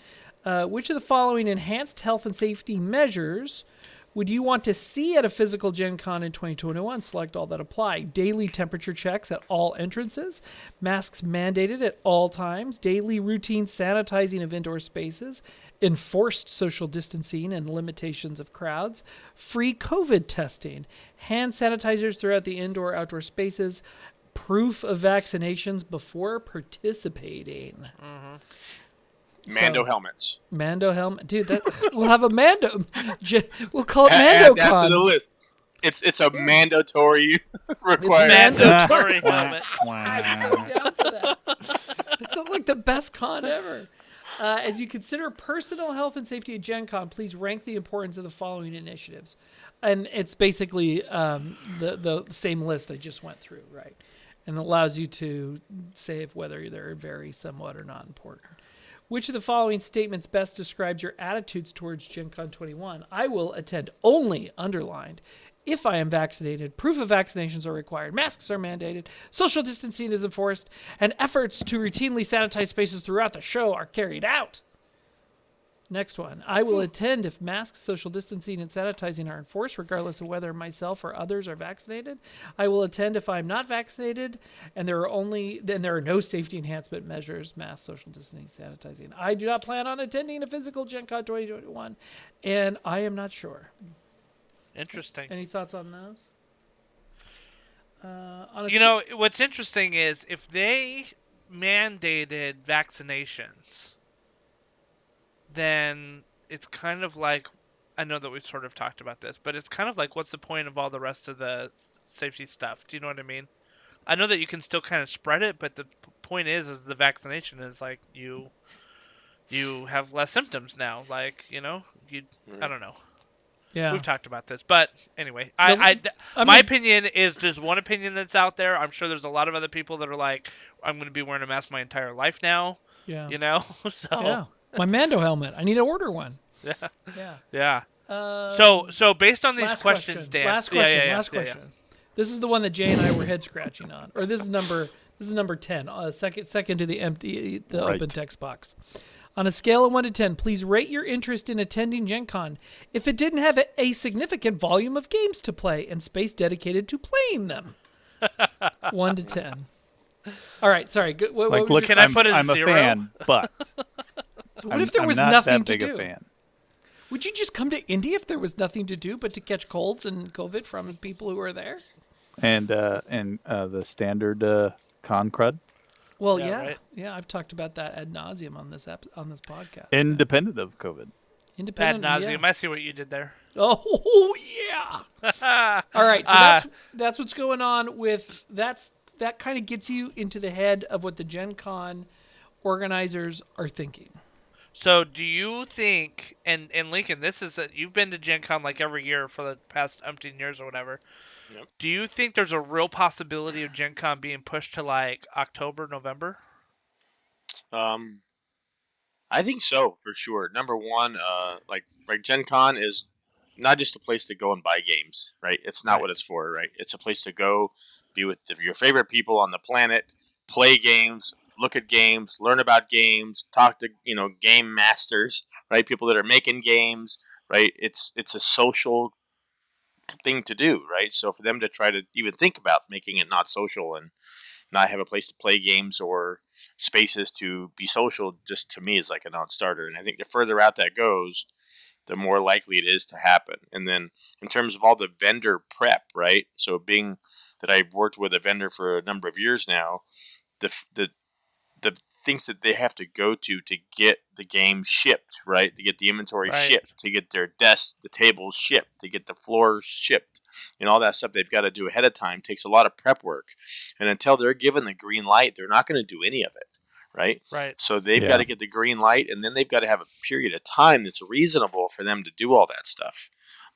[SPEAKER 3] Uh, which of the following enhanced health and safety measures would you want to see at a physical Gen Con in 2021? Select all that apply. Daily temperature checks at all entrances, masks mandated at all times, daily routine sanitizing of indoor spaces, enforced social distancing and limitations of crowds, free COVID testing, hand sanitizers throughout the indoor outdoor spaces, proof of vaccinations before participating. Mm-hmm.
[SPEAKER 4] Mando
[SPEAKER 3] So-
[SPEAKER 4] helmets.
[SPEAKER 3] Mando helmet, dude. That we'll have a Mando. We'll call it
[SPEAKER 4] Add-
[SPEAKER 3] Mando
[SPEAKER 4] add that to the list. It's it's a mandatory requirement.
[SPEAKER 3] Mando-
[SPEAKER 2] Mandatory helmet.
[SPEAKER 3] I'm so down for that. It's not like the best con ever. Uh, as you consider personal health and safety at Gen Con, please rank the importance of the following initiatives. And it's basically um, the, the same list I just went through, right? And it allows you to say if whether they're very, somewhat, or not important. Which of the following statements best describes your attitudes towards Gen Con 21? I will attend only underlined if I am vaccinated, proof of vaccinations are required, masks are mandated, social distancing is enforced, and efforts to routinely sanitize spaces throughout the show are carried out. Next one. I will attend if masks, social distancing, and sanitizing are enforced, regardless of whether myself or others are vaccinated. I will attend if I'm not vaccinated, and there are only then there are no safety enhancement measures, mask, social distancing, sanitizing. I do not plan on attending a physical Gen Con 2021, and I am not sure.
[SPEAKER 2] Interesting.
[SPEAKER 3] Any thoughts on those? Uh, on a
[SPEAKER 2] You know, what's interesting is if they mandated vaccinations, then it's kind of like I know that we've sort of talked about this, but it's kind of like what's the point of all the rest of the safety stuff? Do you know what I mean? I know that you can still kind of spread it, but the point is, is the vaccination is like you, you have less symptoms now. Like you know, you I don't know.
[SPEAKER 3] yeah.
[SPEAKER 2] We've talked about this, but anyway, I,
[SPEAKER 3] The-
[SPEAKER 2] I, th-
[SPEAKER 3] I
[SPEAKER 2] my
[SPEAKER 3] mean-
[SPEAKER 2] opinion is just one opinion that's out there. I'm sure there's a lot of other people that are like, I'm going to be wearing a mask my entire life now.
[SPEAKER 3] yeah.
[SPEAKER 2] You know, so
[SPEAKER 3] Yeah. My Mando helmet. I need to order one.
[SPEAKER 2] yeah,
[SPEAKER 3] Yeah.
[SPEAKER 2] yeah.
[SPEAKER 3] Uh,
[SPEAKER 2] So, so based on these questions,
[SPEAKER 3] question.
[SPEAKER 2] Dan.
[SPEAKER 3] Last question.
[SPEAKER 2] yeah, yeah,
[SPEAKER 3] last
[SPEAKER 2] yeah, yeah.
[SPEAKER 3] question. This is the one that Jay and I were head scratching on, or this is number this is number ten. Uh, second second to the empty the
[SPEAKER 1] Right.
[SPEAKER 3] open text box. On a scale of one to ten, please rate your interest in attending Gen Con if it didn't have a, a significant volume of games to play and space dedicated to playing them. one to ten. All right, sorry. What,
[SPEAKER 1] Like,
[SPEAKER 3] what
[SPEAKER 1] look,
[SPEAKER 3] your-
[SPEAKER 2] Can I
[SPEAKER 1] I'm,
[SPEAKER 2] put a
[SPEAKER 1] I'm
[SPEAKER 2] zero?
[SPEAKER 1] a fan, but
[SPEAKER 3] so what
[SPEAKER 1] I'm,
[SPEAKER 3] if there
[SPEAKER 1] I'm
[SPEAKER 3] was
[SPEAKER 1] not
[SPEAKER 3] nothing
[SPEAKER 1] that
[SPEAKER 3] to
[SPEAKER 1] big
[SPEAKER 3] do?
[SPEAKER 1] a fan.
[SPEAKER 3] Would you just come to Indy if there was nothing to do but to catch colds and COVID from people who are there?
[SPEAKER 1] And uh, and uh, the standard uh, con crud,
[SPEAKER 3] Well,
[SPEAKER 2] Yeah,
[SPEAKER 3] yeah,
[SPEAKER 2] right.
[SPEAKER 3] yeah. I've talked about that ad nauseum on this ep- on this podcast.
[SPEAKER 1] independent of COVID.
[SPEAKER 3] Independent ad
[SPEAKER 2] nauseum.
[SPEAKER 3] yeah.
[SPEAKER 2] I see what you did there.
[SPEAKER 3] Oh yeah. All right, so
[SPEAKER 2] Uh,
[SPEAKER 3] that's that's what's going on with that's that kind of gets you into the head of what the Gen Con organizers are thinking.
[SPEAKER 2] So, do you think, and and Lincoln, this is a, you've been to Gen Con like every year for the past umpteen years or whatever.
[SPEAKER 4] Yep.
[SPEAKER 2] Do you think there's a real possibility of Gen Con being pushed to like October, November?
[SPEAKER 4] Um, I think so for sure. Number one, uh, like like Gen Con is not just a place to go and buy games, right? It's not
[SPEAKER 2] Right.
[SPEAKER 4] what it's for, right? It's a place to go, be with your favorite people on the planet, play games, look at games, learn about games, talk to you know game masters, right? People that are making games, right? It's it's a social thing to do, right? So for them to try to even think about making it not social and not have a place to play games or spaces to be social just to me is like a non-starter and i think the further out that goes the more likely it is to happen and then in terms of all the vendor prep right so being that i've worked with a vendor for a number of years now the the the things that they have to go to to get the game shipped right to get the inventory
[SPEAKER 2] Right.
[SPEAKER 4] shipped to get their desks the tables shipped to get the floors shipped and all that stuff they've got to do ahead of time takes a lot of prep work and until they're given the green light they're not going to do any of it right
[SPEAKER 2] Right.
[SPEAKER 4] so they've
[SPEAKER 1] Yeah.
[SPEAKER 4] got to get the green light, and then they've got to have a period of time that's reasonable for them to do all that stuff.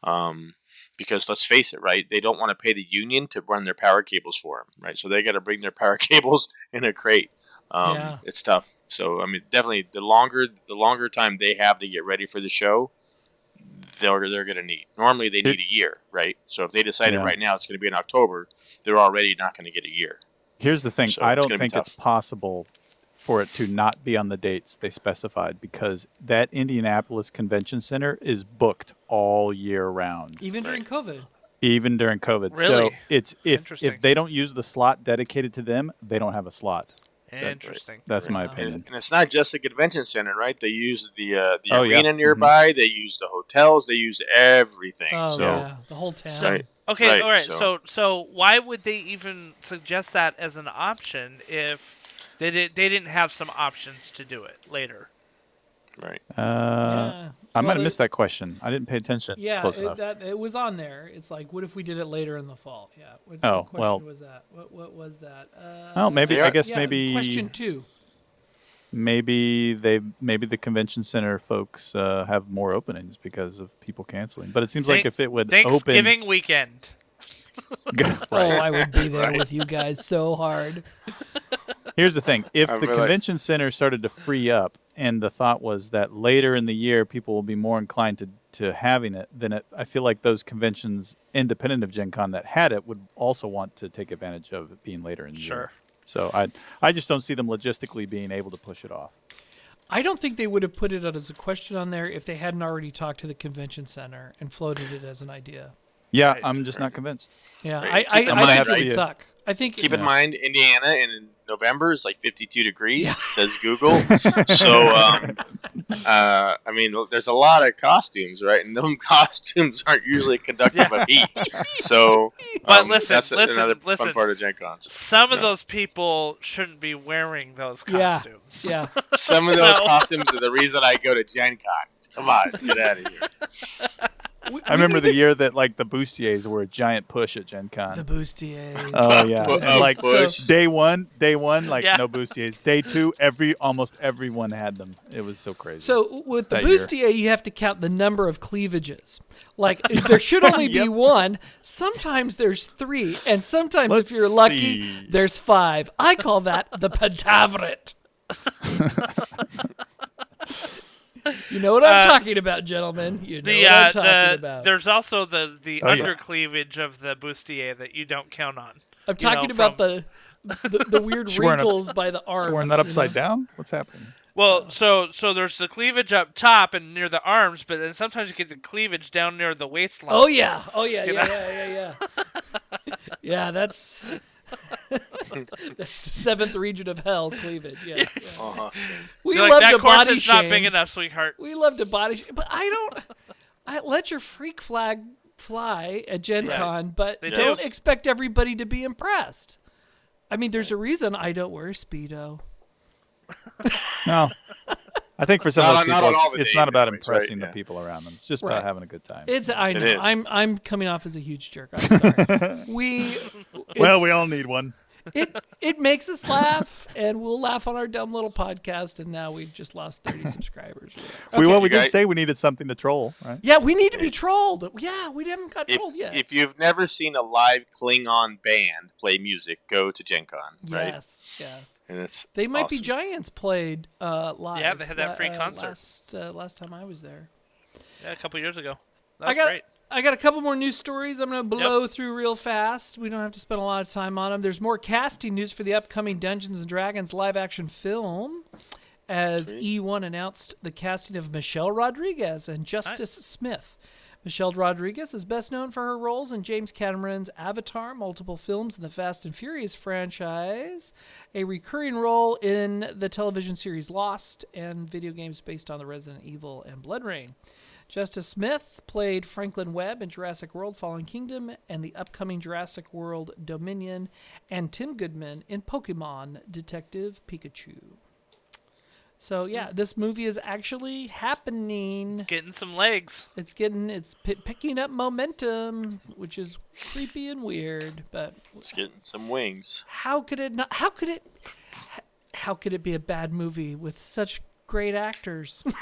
[SPEAKER 4] Um, because let's face it, right? They don't want to pay the union to run their power cables for them, right? So they got to bring their power cables in a crate. Um,
[SPEAKER 3] Yeah.
[SPEAKER 4] It's tough. So I mean, definitely the longer the longer time they have to get ready for the show, they're they're going to need. Normally they need a year, right? So if they decided
[SPEAKER 1] Yeah.
[SPEAKER 4] right now it's going to be in October, they're already not going to get a year.
[SPEAKER 1] Here's the thing:
[SPEAKER 4] So
[SPEAKER 1] I don't think it's possible for it to not be on the dates they specified because that Indianapolis Convention Center is booked all year round,
[SPEAKER 3] Even during COVID.
[SPEAKER 1] even during COVID. So it's if if they don't use the slot dedicated to them, they don't have a slot.
[SPEAKER 2] Interesting.
[SPEAKER 1] That's my opinion.
[SPEAKER 4] and it's not just the convention center, right? They use the uh, the
[SPEAKER 1] Oh, yeah.
[SPEAKER 4] arena nearby. They use the hotels. They use everything.
[SPEAKER 3] Oh
[SPEAKER 4] so
[SPEAKER 3] yeah, the whole town.
[SPEAKER 4] right.
[SPEAKER 2] Okay,
[SPEAKER 4] Right,
[SPEAKER 2] all right.
[SPEAKER 4] so-
[SPEAKER 2] So. so why would they even suggest that as an option if they did they didn't have some options to do it later?
[SPEAKER 4] Right.
[SPEAKER 1] Uh,
[SPEAKER 3] Yeah.
[SPEAKER 1] I
[SPEAKER 3] Well,
[SPEAKER 1] might have missed that question. I didn't pay attention
[SPEAKER 3] Yeah,
[SPEAKER 1] close
[SPEAKER 3] it,
[SPEAKER 1] enough.
[SPEAKER 3] that it was on there. It's like, what if we did it later in the fall? Yeah. What,
[SPEAKER 1] Oh,
[SPEAKER 3] what
[SPEAKER 1] well-
[SPEAKER 3] was that? What what was that? Uh,
[SPEAKER 1] well, maybe
[SPEAKER 4] They
[SPEAKER 1] I guess
[SPEAKER 3] yeah,
[SPEAKER 1] maybe
[SPEAKER 3] question two.
[SPEAKER 1] maybe they maybe the convention center folks uh, have more openings because of people canceling. But it seems like if it would
[SPEAKER 2] Thanksgiving weekend.
[SPEAKER 1] open,
[SPEAKER 3] Oh. I would be there with you guys so hard.
[SPEAKER 1] Here's the thing: if
[SPEAKER 4] I
[SPEAKER 1] the
[SPEAKER 4] feel like-
[SPEAKER 1] convention center started to free up, and the thought was that later in the year people will be more inclined to, to having it, then it, I feel like those conventions, independent of Gen Con, that had it would also want to take advantage of it being later in the
[SPEAKER 2] Sure.
[SPEAKER 1] year. So I I just don't see them logistically being able to push it off.
[SPEAKER 3] I don't think they would have put it out as a question on there if they hadn't already talked to the convention center and floated it as an idea.
[SPEAKER 1] Yeah, I'm just not convinced.
[SPEAKER 3] Yeah,
[SPEAKER 4] Right.
[SPEAKER 3] I, I,
[SPEAKER 4] Keep in
[SPEAKER 3] I think it would suck. I think
[SPEAKER 4] Keep in
[SPEAKER 1] Yeah.
[SPEAKER 4] mind, Indiana in November is like 52 degrees, says Google. so, um, uh, I mean, there's a lot of costumes, right? And those costumes aren't usually conductive of heat. So,
[SPEAKER 2] But
[SPEAKER 4] um,
[SPEAKER 2] listen,
[SPEAKER 4] that's
[SPEAKER 2] listen,
[SPEAKER 4] another
[SPEAKER 2] listen.
[SPEAKER 4] fun part of Gen Cons.
[SPEAKER 2] Some of
[SPEAKER 4] Yeah.
[SPEAKER 2] those people shouldn't be wearing those
[SPEAKER 3] Yeah.
[SPEAKER 2] costumes.
[SPEAKER 3] yeah.
[SPEAKER 4] Some of those
[SPEAKER 2] No.
[SPEAKER 4] costumes are the reason I go to Gen Con. Come on, get out of here.
[SPEAKER 3] We-
[SPEAKER 1] I remember the year that like the bustiers were a giant push at Gen Con.
[SPEAKER 3] the bustiers.
[SPEAKER 1] Oh yeah, And, like
[SPEAKER 4] push.
[SPEAKER 1] day one, day one, like
[SPEAKER 2] Yeah.
[SPEAKER 1] no bustiers. Day two, every almost everyone had them. It was so crazy.
[SPEAKER 3] So with the
[SPEAKER 1] that year.
[SPEAKER 3] bustier, you have to count the number of cleavages. Like there should only be one. Sometimes there's three, and sometimes
[SPEAKER 1] Let's
[SPEAKER 3] if you're lucky,
[SPEAKER 1] see.
[SPEAKER 3] there's five. I call that the Pentaverate. you know what I'm
[SPEAKER 2] Uh,
[SPEAKER 3] talking about, gentlemen. You know
[SPEAKER 2] The
[SPEAKER 3] what
[SPEAKER 2] uh,
[SPEAKER 3] I'm talking
[SPEAKER 2] the
[SPEAKER 3] about.
[SPEAKER 2] there's also the the
[SPEAKER 1] Oh, yeah.
[SPEAKER 2] under cleavage of the bustier that you don't count on.
[SPEAKER 3] I'm
[SPEAKER 2] you know,
[SPEAKER 3] talking about
[SPEAKER 2] from-
[SPEAKER 3] the, the the weird
[SPEAKER 1] She wearing a-
[SPEAKER 3] wrinkles by the arms.
[SPEAKER 1] wearing that
[SPEAKER 3] you
[SPEAKER 1] upside
[SPEAKER 3] know?
[SPEAKER 1] down. What's happening?
[SPEAKER 2] Well, so so there's the cleavage up top and near the arms, but then sometimes you get the cleavage down near the waistline.
[SPEAKER 3] Oh yeah, oh yeah,
[SPEAKER 2] You
[SPEAKER 3] yeah, yeah, yeah, yeah. yeah, that's that's the seventh region of hell, cleavage. Yeah, yeah.
[SPEAKER 4] Awesome.
[SPEAKER 3] we
[SPEAKER 2] You're like,
[SPEAKER 3] love
[SPEAKER 2] that
[SPEAKER 3] to
[SPEAKER 2] course
[SPEAKER 3] body
[SPEAKER 2] is
[SPEAKER 3] shame.
[SPEAKER 2] not big enough, sweetheart.
[SPEAKER 3] We love to body shame, but I don't. I let your freak flag fly at Gen
[SPEAKER 2] Right.
[SPEAKER 3] Con, but
[SPEAKER 2] They
[SPEAKER 3] don't
[SPEAKER 2] do.
[SPEAKER 3] expect everybody to be impressed. I mean, there's a reason I don't wear speedo.
[SPEAKER 1] No. I think for some
[SPEAKER 4] Not
[SPEAKER 1] of those people,
[SPEAKER 4] on all
[SPEAKER 1] it's, it's not about
[SPEAKER 4] anyways, right,
[SPEAKER 1] impressing the
[SPEAKER 4] yeah.
[SPEAKER 1] people around them. It's just
[SPEAKER 3] Right.
[SPEAKER 1] about having a good time.
[SPEAKER 3] It's I know
[SPEAKER 4] is.
[SPEAKER 3] I'm I'm coming off as a huge jerk. I'm sorry. we
[SPEAKER 1] well, we all need one.
[SPEAKER 3] it it makes us laugh, and we'll laugh on our dumb little podcast. And now we've just lost thirty subscribers.
[SPEAKER 1] We well, we
[SPEAKER 4] You
[SPEAKER 1] did
[SPEAKER 4] guys-
[SPEAKER 1] say we needed something to troll, right?
[SPEAKER 3] Yeah, we need to be trolled. Yeah, we haven't got
[SPEAKER 4] If,
[SPEAKER 3] trolled yet.
[SPEAKER 4] if you've never seen a live Klingon band play music, go to Gen Con, right?
[SPEAKER 3] yes, yes.
[SPEAKER 4] And it's
[SPEAKER 3] They might be giants played uh, live.
[SPEAKER 2] Yeah, they had that
[SPEAKER 3] la-
[SPEAKER 2] free
[SPEAKER 3] uh,
[SPEAKER 2] concert.
[SPEAKER 3] last uh, last time I was there.
[SPEAKER 2] Yeah, a couple years ago.
[SPEAKER 3] I
[SPEAKER 2] That's
[SPEAKER 3] got
[SPEAKER 2] great.
[SPEAKER 3] I got a couple more news stories. I'm gonna blow through real fast. We don't have to spend a lot of time on them. There's more casting news for the upcoming Dungeons and Dragons live action film. As
[SPEAKER 4] Sweet.
[SPEAKER 3] E1 announced the casting of Michelle Rodriguez and Justice Smith. Michelle Rodriguez is best known for her roles in James Cameron's Avatar, multiple films in the Fast and Furious franchise, a recurring role in the television series Lost, and video games based on the Resident Evil and BloodRayne. Justice Smith played Franklin Webb in Jurassic World Fallen Kingdom and the upcoming Jurassic World Dominion, and Tim Goodman in Pokemon Detective Pikachu. So, yeah, mm. this movie is actually happening.
[SPEAKER 2] Getting some legs.
[SPEAKER 3] It's getting, it's p- picking up momentum, which is creepy and weird, but
[SPEAKER 4] it's getting some wings.
[SPEAKER 3] how could it not, how could it, how could it be a bad movie with such great actors?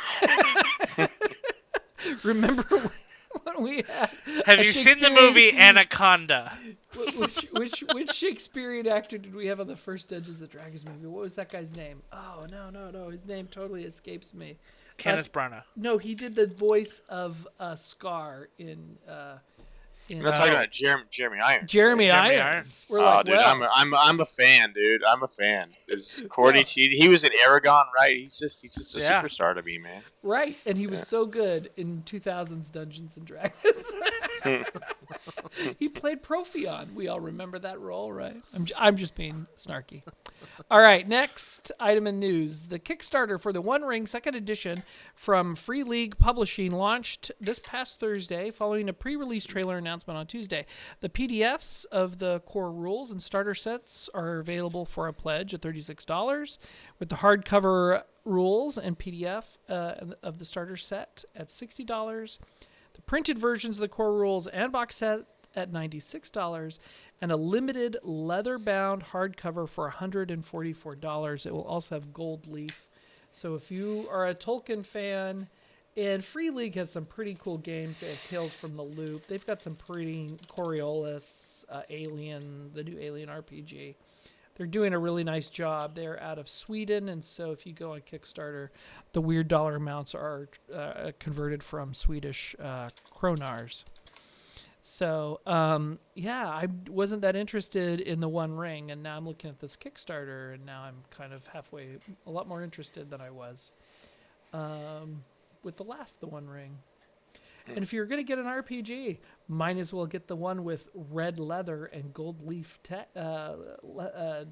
[SPEAKER 3] Remember when we had
[SPEAKER 2] Have you seen the movie Anaconda?
[SPEAKER 3] Wh- which which which Shakespearean actor did we have on the first Dungeons and Dragons movie? What was that guy's name? Oh no no no, his name totally escapes me.
[SPEAKER 2] Kenneth Branagh.
[SPEAKER 3] No, he did the voice of uh, Scar in uh, in-
[SPEAKER 4] We're not talking about Jeremy, Jeremy Irons.
[SPEAKER 3] Jeremy,
[SPEAKER 2] Jeremy
[SPEAKER 3] Irons.
[SPEAKER 2] Irons.
[SPEAKER 3] We're
[SPEAKER 4] oh,
[SPEAKER 3] like,
[SPEAKER 4] dude,
[SPEAKER 3] well,
[SPEAKER 4] I'm a, I'm a, I'm a fan, dude. I'm a fan. Is Courtney
[SPEAKER 3] Yeah.
[SPEAKER 4] cheating? He was in Eragon, right? He's just he's just a
[SPEAKER 2] Yeah.
[SPEAKER 4] superstar to me, man.
[SPEAKER 3] right, and he was so good in 2000's Dungeons and Dragons. he played Profion. We all remember that role, right? I'm, j- I'm just being snarky. All right, next item in news. The Kickstarter for the One Ring Second Edition from Free League Publishing launched this past Thursday following a pre release trailer announcement on Tuesday. The PDFs of the core rules and starter sets are available for a pledge at $36, with the hardcover rules and PDF uh, of the starter set at $60. The printed versions of the core rules and box set at $96 and a limited leather bound hardcover for $144. It will also have gold leaf. So if you are a Tolkien fan, and Free League has some pretty cool games. They have Tales from the Loop. They've got some pretty Coriolis, uh, Alien, the new Alien RPG. They're doing a really nice job. They're out of Sweden, and so if you go on Kickstarter, the weird dollar amounts are uh, converted from Swedish uh, kronars. So, um, yeah, I wasn't that interested in the One Ring, and now I'm looking at this Kickstarter, and now I'm kind of halfway, a lot more interested than I was um, with the last The One Ring. And if you're going to get an RPG, might as well get the one with red leather and gold leaf te- uh, le- uh,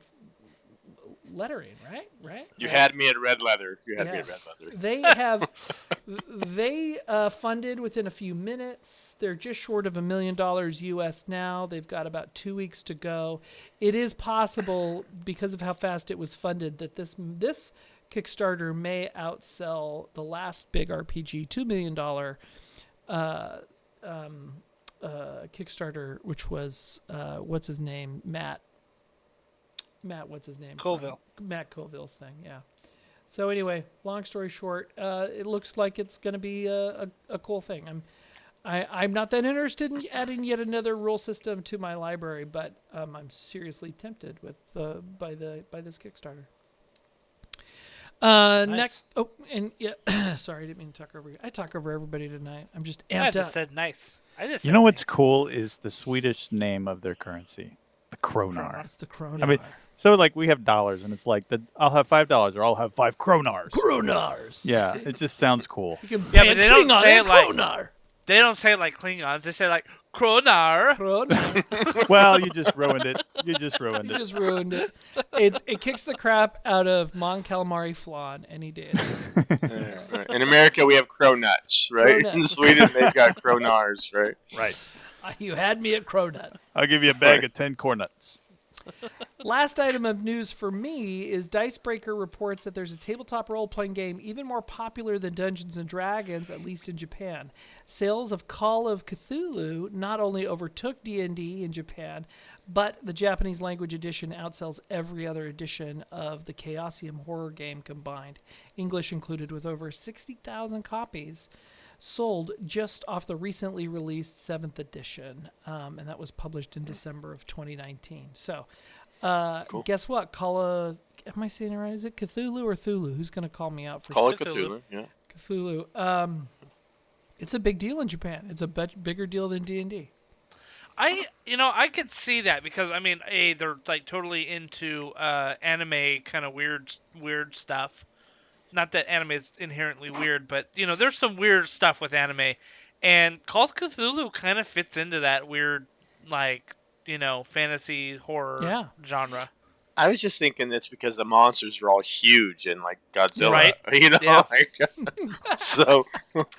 [SPEAKER 3] lettering, right? Right?
[SPEAKER 4] You
[SPEAKER 3] Right.
[SPEAKER 4] had me at red leather. You had me at red leather.
[SPEAKER 3] They have they uh, funded within a few minutes. They're just short of a million dollars US now. They've got about two weeks to go. It is possible because of how fast it was funded that this this Kickstarter may outsell the last big RPG, two million dollar uh, um, uh, Kickstarter, which was uh, what's his name, Matt. Matt, what's his name?
[SPEAKER 2] Colville.
[SPEAKER 3] Matt Colville's thing, yeah. So anyway, long story short, uh, it looks like it's going to be a, a, a cool thing. I'm, I, I'm not that interested in adding yet another rule system to my library, but um, I'm seriously tempted with the by the by this Kickstarter. Uh,
[SPEAKER 2] Nice.
[SPEAKER 3] next, oh, and yeah, sorry, I didn't mean to talk over you. I talk over everybody tonight. I'm just amped
[SPEAKER 2] I
[SPEAKER 3] up.
[SPEAKER 2] just said nice. I just.
[SPEAKER 1] You know what's
[SPEAKER 2] nice.
[SPEAKER 1] cool is the Swedish name of their currency, the kronar.
[SPEAKER 3] That's the Kronar.
[SPEAKER 1] I mean, so like we have dollars, and it's like the I'll have five dollars or I'll have five kronars.
[SPEAKER 3] Kronars.
[SPEAKER 1] Yeah, it just sounds cool.
[SPEAKER 3] You can
[SPEAKER 2] Yeah, but
[SPEAKER 3] a
[SPEAKER 2] they don't say it like-
[SPEAKER 3] Kronar.
[SPEAKER 2] They don't say it like Klingons. They say like Kronar.
[SPEAKER 3] Kronar.
[SPEAKER 1] well, you just ruined it. You just ruined
[SPEAKER 3] You
[SPEAKER 1] it.
[SPEAKER 3] just ruined it. It's it kicks the crap out of Mon Calamari flan any day.
[SPEAKER 4] Yeah, right. In America, we have cronuts, right? In Sweden, they've got kronars, right?
[SPEAKER 1] Right.
[SPEAKER 3] You had me at Cronut.
[SPEAKER 1] I'll give you a bag
[SPEAKER 4] Right.
[SPEAKER 1] of ten cornuts.
[SPEAKER 3] Last item of news for me is Dicebreaker reports that there's a tabletop role-playing game even more popular than Dungeons and Dragons, at least in Japan. Sales of Call of Cthulhu not only overtook D&D in Japan, but the Japanese language edition outsells every other edition of the Chaosium horror game combined, English included, with over 60,000 copies sold just off the recently released seventh edition, um, and that was published in December of 2019. So, uh,
[SPEAKER 4] Cool.
[SPEAKER 3] guess what? Call a. Am I saying it right? Is it Cthulhu or Thulu? Who's going to call me out for
[SPEAKER 4] Call it
[SPEAKER 2] Cthulhu.
[SPEAKER 4] Cthulhu. Yeah.
[SPEAKER 3] Cthulhu? Um, it's a big deal in Japan. It's a bet- bigger deal than D and D.
[SPEAKER 2] I you know I could see that because I mean a they're like totally into uh, anime kind of weird weird stuff. Not that anime is inherently weird, but you know there's some weird stuff with anime, and Call of Cthulhu kind of fits into that weird like you know fantasy horror
[SPEAKER 3] Yeah.
[SPEAKER 2] genre.
[SPEAKER 4] I was just thinking it's because the monsters are all huge and like Godzilla,
[SPEAKER 2] Right.
[SPEAKER 4] You know,
[SPEAKER 2] Yeah.
[SPEAKER 4] like so.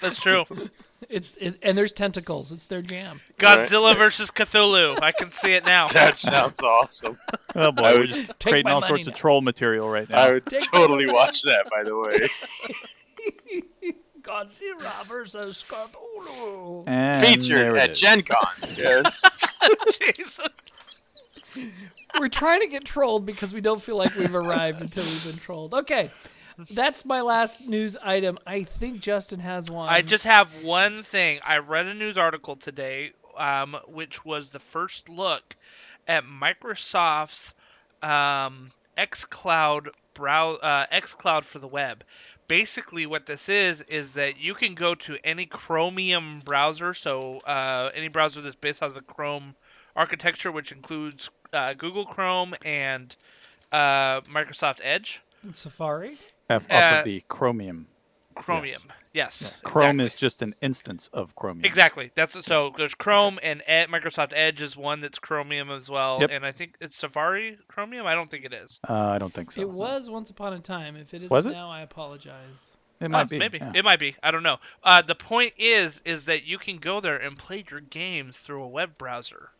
[SPEAKER 2] That's true.
[SPEAKER 3] It's it, and there's tentacles. It's their jam.
[SPEAKER 2] Godzilla versus Cthulhu. I can see it now.
[SPEAKER 4] That sounds awesome.
[SPEAKER 1] Oh boy,
[SPEAKER 4] I
[SPEAKER 1] we're
[SPEAKER 4] would-
[SPEAKER 1] just
[SPEAKER 3] Take
[SPEAKER 1] creating all sorts
[SPEAKER 3] now.
[SPEAKER 1] of troll material right now.
[SPEAKER 4] I would
[SPEAKER 3] Take
[SPEAKER 4] totally
[SPEAKER 3] money.
[SPEAKER 4] watch that. By the way,
[SPEAKER 3] Godzilla versus Cthulhu.
[SPEAKER 1] And
[SPEAKER 4] featured at
[SPEAKER 1] is.
[SPEAKER 4] Gen Con. Yes.
[SPEAKER 2] Jesus.
[SPEAKER 3] We're trying to get trolled because we don't feel like we've arrived until we've been trolled. Okay. That's my last news item. I think Justin has one.
[SPEAKER 2] I just have one thing. I read a news article today, um, which was the first look at Microsoft's um, xCloud brow uh, xCloud for the web. Basically, what this is is that you can go to any Chromium browser, so uh, any browser that's based on the Chrome architecture, which includes uh, Google Chrome and uh, Microsoft Edge.
[SPEAKER 3] And Safari.
[SPEAKER 1] Off, off
[SPEAKER 2] Uh,
[SPEAKER 1] of the Chromium.
[SPEAKER 2] Chromium. Yes.
[SPEAKER 1] Chrome
[SPEAKER 2] exactly.
[SPEAKER 1] is just an instance of Chromium.
[SPEAKER 2] Exactly. That's so. There's Chrome and Ed, Microsoft Edge is one that's Chromium as well,
[SPEAKER 1] Yep.
[SPEAKER 2] and I think it's Safari Chromium. I don't think it is.
[SPEAKER 1] Uh, I don't think so.
[SPEAKER 3] It was once upon a time. If it isn't
[SPEAKER 1] Was it?
[SPEAKER 3] now, I apologize.
[SPEAKER 1] It might
[SPEAKER 2] Oh,
[SPEAKER 1] be.
[SPEAKER 2] Maybe
[SPEAKER 1] yeah.
[SPEAKER 2] it might be. I don't know. Uh, the point is, is that you can go there and play your games through a web browser,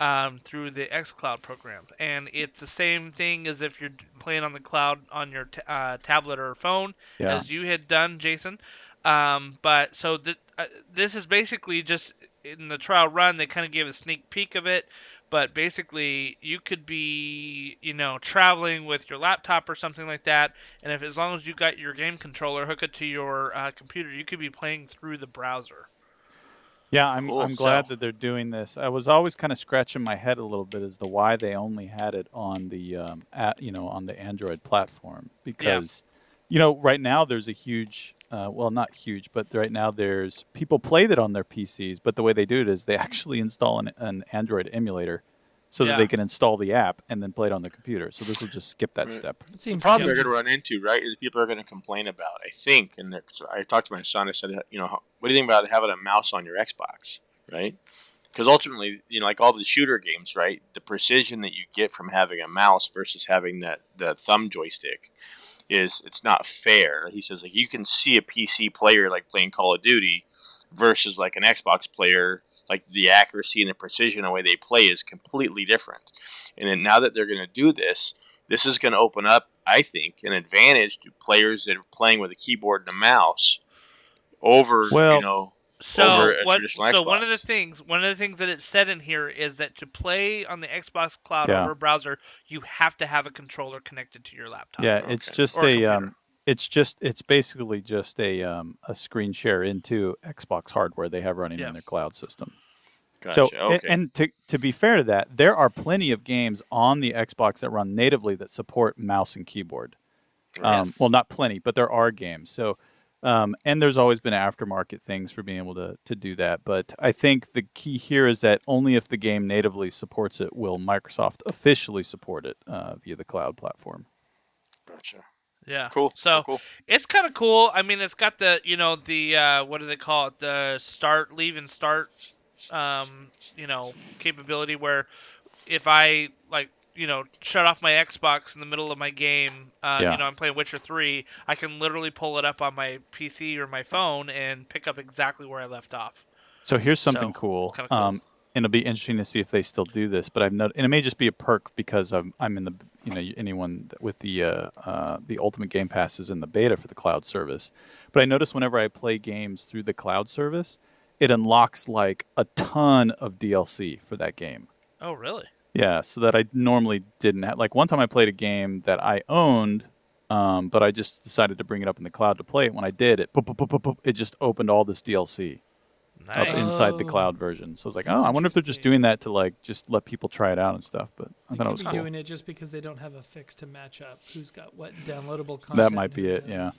[SPEAKER 2] um, through the XCloud program, and it's the same thing as if you're playing on the cloud on your t- uh, tablet or phone,
[SPEAKER 1] Yeah.
[SPEAKER 2] as you had done, Jason. Um, but so th- uh, this is basically just in the trial run. They kind of gave a sneak peek of it. But basically, you could be, you know, traveling with your laptop or something like that, and if as long as you got your game controller, hook it to your uh, computer, you could be playing through the browser.
[SPEAKER 1] Yeah, I'm,
[SPEAKER 4] Cool.
[SPEAKER 1] I'm glad
[SPEAKER 2] So-
[SPEAKER 1] that they're doing this. I was always kind of scratching my head a little bit as to why they only had it on the um, at, you know on the Android platform because you know right now there's a huge uh, well not huge but right now there's people play that on their PCs but the way they do it is they actually install an, an Android emulator so that they can install the app and then play it on the computer. So this will just skip that
[SPEAKER 4] Right.
[SPEAKER 1] step.
[SPEAKER 3] It seems
[SPEAKER 4] problem they're going to run into, right, is people are going to complain about. I think, and I talked to my son. I said, you know, what do you think about having a mouse on your Xbox, right? Because ultimately, you know, like all the shooter games, right, the precision that you get from having a mouse versus having that the thumb joystick is it's not fair. He says like you can see a PC player like playing Call of Duty versus like an Xbox player, like the accuracy and the precision the way they play is completely different. And then now that they're going to do this, this is going to open up, I think, an advantage to players that are playing with a keyboard and a mouse over,
[SPEAKER 1] Well-
[SPEAKER 4] you know,
[SPEAKER 2] So
[SPEAKER 4] Over a
[SPEAKER 2] what?
[SPEAKER 4] traditional
[SPEAKER 2] So one of the things, one of the things that it said in here is that to play on the Xbox Cloud
[SPEAKER 1] Yeah.
[SPEAKER 2] over a browser, you have to have a controller connected to your laptop.
[SPEAKER 1] Yeah, it's
[SPEAKER 4] okay.
[SPEAKER 1] just
[SPEAKER 2] Or a
[SPEAKER 1] a um, it's just it's basically just a um, a screen share into Xbox hardware they have running
[SPEAKER 2] Yeah.
[SPEAKER 1] in their cloud system.
[SPEAKER 4] gotcha.
[SPEAKER 1] So,
[SPEAKER 4] okay.
[SPEAKER 1] and to to be fair to that, there are plenty of games on the Xbox that run natively that support mouse and keyboard. Um,
[SPEAKER 2] Yes.
[SPEAKER 1] Well, not plenty, but there are games. So, um, and there's always been aftermarket things for being able to to do that. But I think the key here is that only if the game natively supports it will Microsoft officially support it uh, via the cloud platform.
[SPEAKER 4] gotcha.
[SPEAKER 2] Yeah.
[SPEAKER 4] Cool.
[SPEAKER 2] So
[SPEAKER 4] cool.
[SPEAKER 2] it's kind of cool. I mean, it's got the you know the uh, what do they call it? The start, leave, and start, um, you know, capability where if I like you know shut off my Xbox in the middle of my game, uh,
[SPEAKER 1] Yeah.
[SPEAKER 2] you know, I'm playing Witcher three, I can literally pull it up on my PC or my phone and pick up exactly where I left off.
[SPEAKER 1] So here's something
[SPEAKER 2] So,
[SPEAKER 1] cool.
[SPEAKER 2] cool.
[SPEAKER 1] Um, and it'll be interesting to see if they still do this. But I've noticed, and it may just be a perk because I'm I'm in the you know anyone with the uh, uh, the Ultimate Game Pass is in the beta for the cloud service. But I notice whenever I play games through the cloud service, it unlocks like a ton of DLC for that game.
[SPEAKER 2] Oh, really?
[SPEAKER 1] Yeah, so that I normally didn't have. Like one time I played a game that I owned, um, but I just decided to bring it up in the cloud to play it. When I did, it it just opened all this DLC up inside the
[SPEAKER 3] Oh.
[SPEAKER 1] cloud version. So I was like,
[SPEAKER 3] That's
[SPEAKER 1] oh, I wonder if they're just doing that to like just let people try it out and stuff. But I
[SPEAKER 3] They
[SPEAKER 1] thought it was
[SPEAKER 3] be
[SPEAKER 1] cool.
[SPEAKER 3] doing it just because they don't have a fix to match up who's got what downloadable content.
[SPEAKER 1] That might be it.
[SPEAKER 3] doesn't.
[SPEAKER 1] Yeah.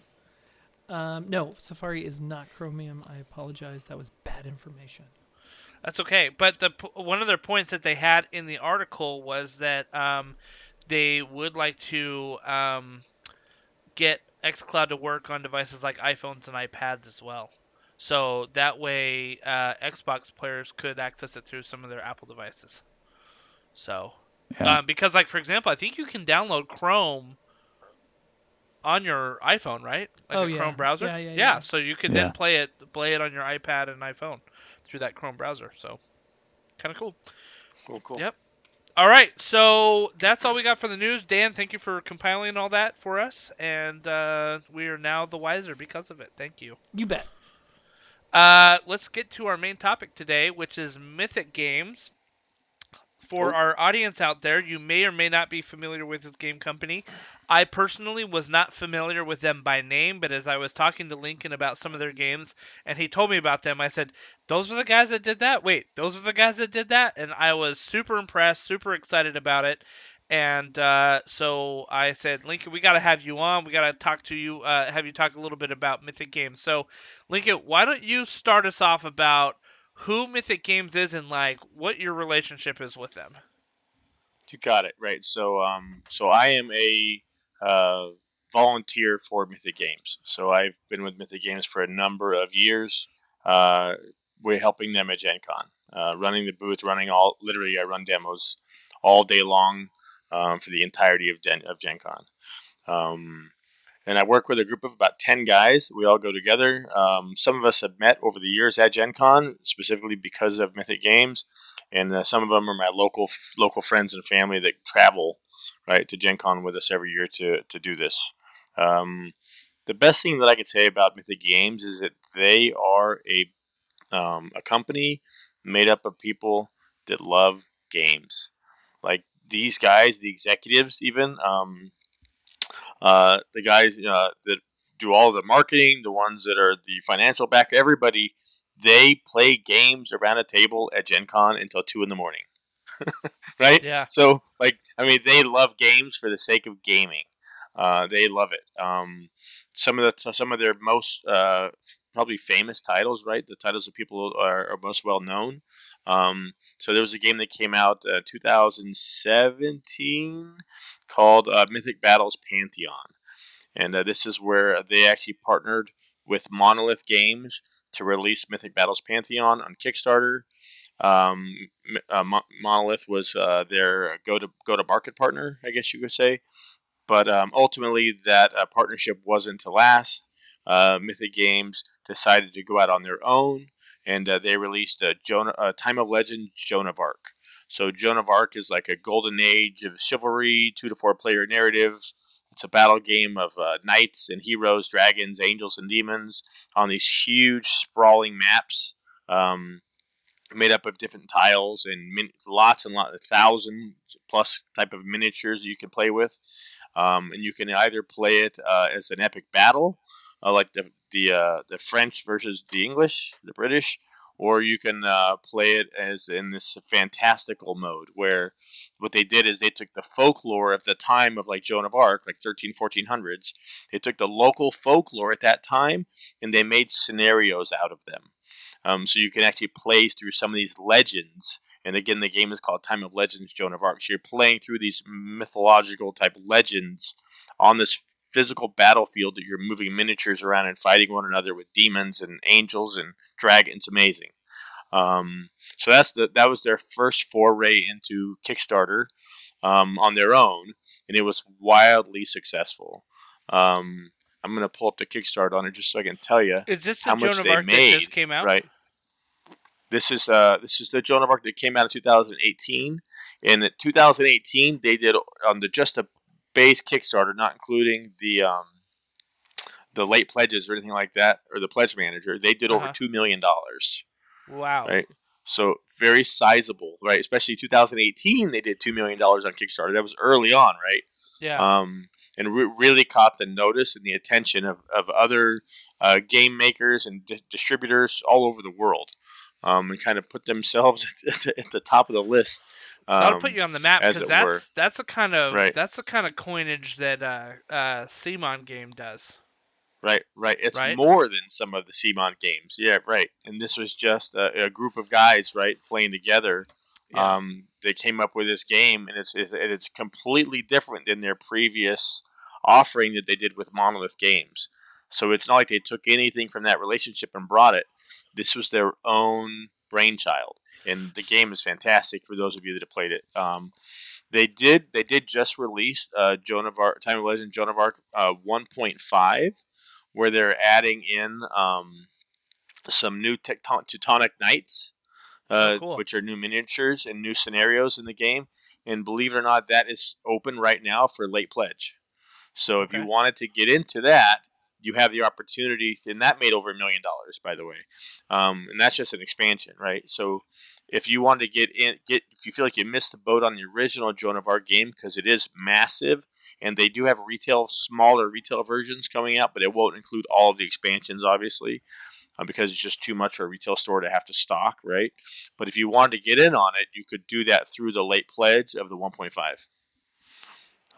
[SPEAKER 3] Um, no, Safari is not Chromium. I apologize. That was bad information.
[SPEAKER 2] That's okay. But the one of their points that they had in the article was that um, they would like to um, get xCloud to work on devices like iPhones and iPads as well. So that way, uh, Xbox players could access it through some of their Apple devices. So,
[SPEAKER 1] Yeah.
[SPEAKER 2] um, because like for example, I think you can download Chrome on your iPhone, right? Like
[SPEAKER 3] Oh,
[SPEAKER 2] a
[SPEAKER 3] yeah.
[SPEAKER 2] Chrome browser.
[SPEAKER 3] Yeah, yeah, yeah.
[SPEAKER 2] So you could
[SPEAKER 1] Yeah.
[SPEAKER 2] then play it, play it on your iPad and iPhone through that Chrome browser. So, kind of cool.
[SPEAKER 4] Cool. Cool.
[SPEAKER 2] Yep. All right, so that's all we got for the news. Dan, thank you for compiling all that for us, and uh, we are now the wiser because of it. Thank you.
[SPEAKER 3] You bet.
[SPEAKER 2] Uh, let's get to our main topic today, which is Mythic Games. For
[SPEAKER 4] Oh.
[SPEAKER 2] our audience out there, you may or may not be familiar with this game company. I personally was not familiar with them by name, but as I was talking to Lincoln about some of their games, and he told me about them, I said, "Those are the guys that did that." Wait, those are the guys that did that, and I was super impressed, super excited about it. And uh, so I said, Lincoln, we got to have you on. We got to talk to you, uh, have you talk a little bit about Mythic Games. So, Lincoln, why don't you start us off about who Mythic Games is and like what your relationship is with them?
[SPEAKER 4] You got it right. So, um, so I am a uh, volunteer for Mythic Games. So I've been with Mythic Games for a number of years. Uh, we're helping them at Gen Con, uh, running the booth, running all. Literally, I run demos all day long um, for the entirety of Gen, of Gen Con. Um, and I work with a group of about 10 guys. We all go together. Um, some of us have met over the years at Gen Con, specifically because of Mythic Games. And uh, some of them are my local local friends and family that travel right to Gen Con with us every year to, to do this. Um, the best thing that I can say about Mythic Games is that they are a, um, a company made up of people that love games. Like these guys, the executives, even um, uh, the guys uh, that do all the marketing, the ones that are the financial back, everybody, they play games around a table at Gen Con until two in the morning. right?
[SPEAKER 2] Yeah.
[SPEAKER 4] So, like, I mean, they love games for the sake of gaming. Uh, they love it. Um, some of the some of their most uh, probably famous titles, right? The titles that people are, are most well known. Um, so there was a game that came out uh, 2017 called uh, Mythic Battles Pantheon, and uh, this is where they actually partnered with Monolith Games to release Mythic Battles Pantheon on Kickstarter. Um, uh, Monolith was uh, their go to go to market partner, I guess you could say. But um, ultimately, that uh, partnership wasn't to last. Mythic Games decided to go out on their own, and uh, they released a Joan, Time of Legend Joan of Arc. So Joan of Arc is like a golden age of chivalry, two to four player narratives. It's a battle game of uh, knights and heroes, dragons, angels, and demons on these huge, sprawling maps. Um, made up of different tiles and min- lots and lots, thousand plus type of miniatures you can play with. Um, and you can either play it uh, as an epic battle, uh, like the the uh, the French versus the English, the British, or you can uh, play it as in this fantastical mode where what they did is they took the folklore of the time of like Joan of Arc, like 13, 1400s. They took the local folklore at that time and they made scenarios out of them. Um, so you can actually play through some of these legends. And again, the game is called Time of Legends Joan of Arc. So you're playing through these mythological type legends on this physical battlefield that you're moving miniatures around and fighting one another with demons and angels and dragons. Amazing. Um, so that's the, that was their first foray into Kickstarter um, on their own, and it was wildly successful. Um, I'm gonna pull up the Kickstarter on it just so I can tell you.
[SPEAKER 2] Is this the how Joan much of Arc made, that just came out?
[SPEAKER 4] Right. This is uh this is the Joan of Arc that came out in 2018. In 2018, they did on the just a base Kickstarter, not including the um the late pledges or anything like that, or the pledge manager. They did uh-huh. over two million dollars.
[SPEAKER 2] Wow.
[SPEAKER 4] Right. So very sizable, right? Especially 2018, they did two million dollars on Kickstarter. That was early on, right?
[SPEAKER 2] Yeah.
[SPEAKER 4] Um, and re- really caught the notice and the attention of, of other uh, game makers and di- distributors all over the world, um, and kind of put themselves at the, at the top of the list. Um,
[SPEAKER 2] That'll put you on the map because that's
[SPEAKER 4] were.
[SPEAKER 2] that's the kind of
[SPEAKER 4] right.
[SPEAKER 2] that's the kind of coinage that uh, uh, CMON game does.
[SPEAKER 4] Right, right. It's
[SPEAKER 2] right?
[SPEAKER 4] more than some of the CMON games. Yeah, right. And this was just a, a group of guys, right, playing together yeah. Um, they came up with this game, and it's, it's completely different than their previous offering that they did with Monolith Games. So it's not like they took anything from that relationship and brought it. This was their own brainchild, and the game is fantastic for those of you that have played it. Um, they did they did just release uh, Joan of Arc, Time of Legend, Joan of Arc uh, 1.5, where they're adding in um, some new Teutonic Knights uh,
[SPEAKER 2] oh, cool.
[SPEAKER 4] which are new miniatures and new scenarios in the game. And believe it or not, that is open right now for late pledge. So if
[SPEAKER 2] okay.
[SPEAKER 4] you wanted to get into that, you have the opportunity, and that made over a million dollars, by the way. Um, and that's just an expansion, right? So if you wanted to get in, get if you feel like you missed the boat on the original Joan of Arc game because it is massive, and they do have retail, smaller retail versions coming out, but it won't include all of the expansions, obviously uh, because it's just too much for a retail store to have to stock, right? But if you wanted to get in on it, you could do that through the late pledge of the 1.5.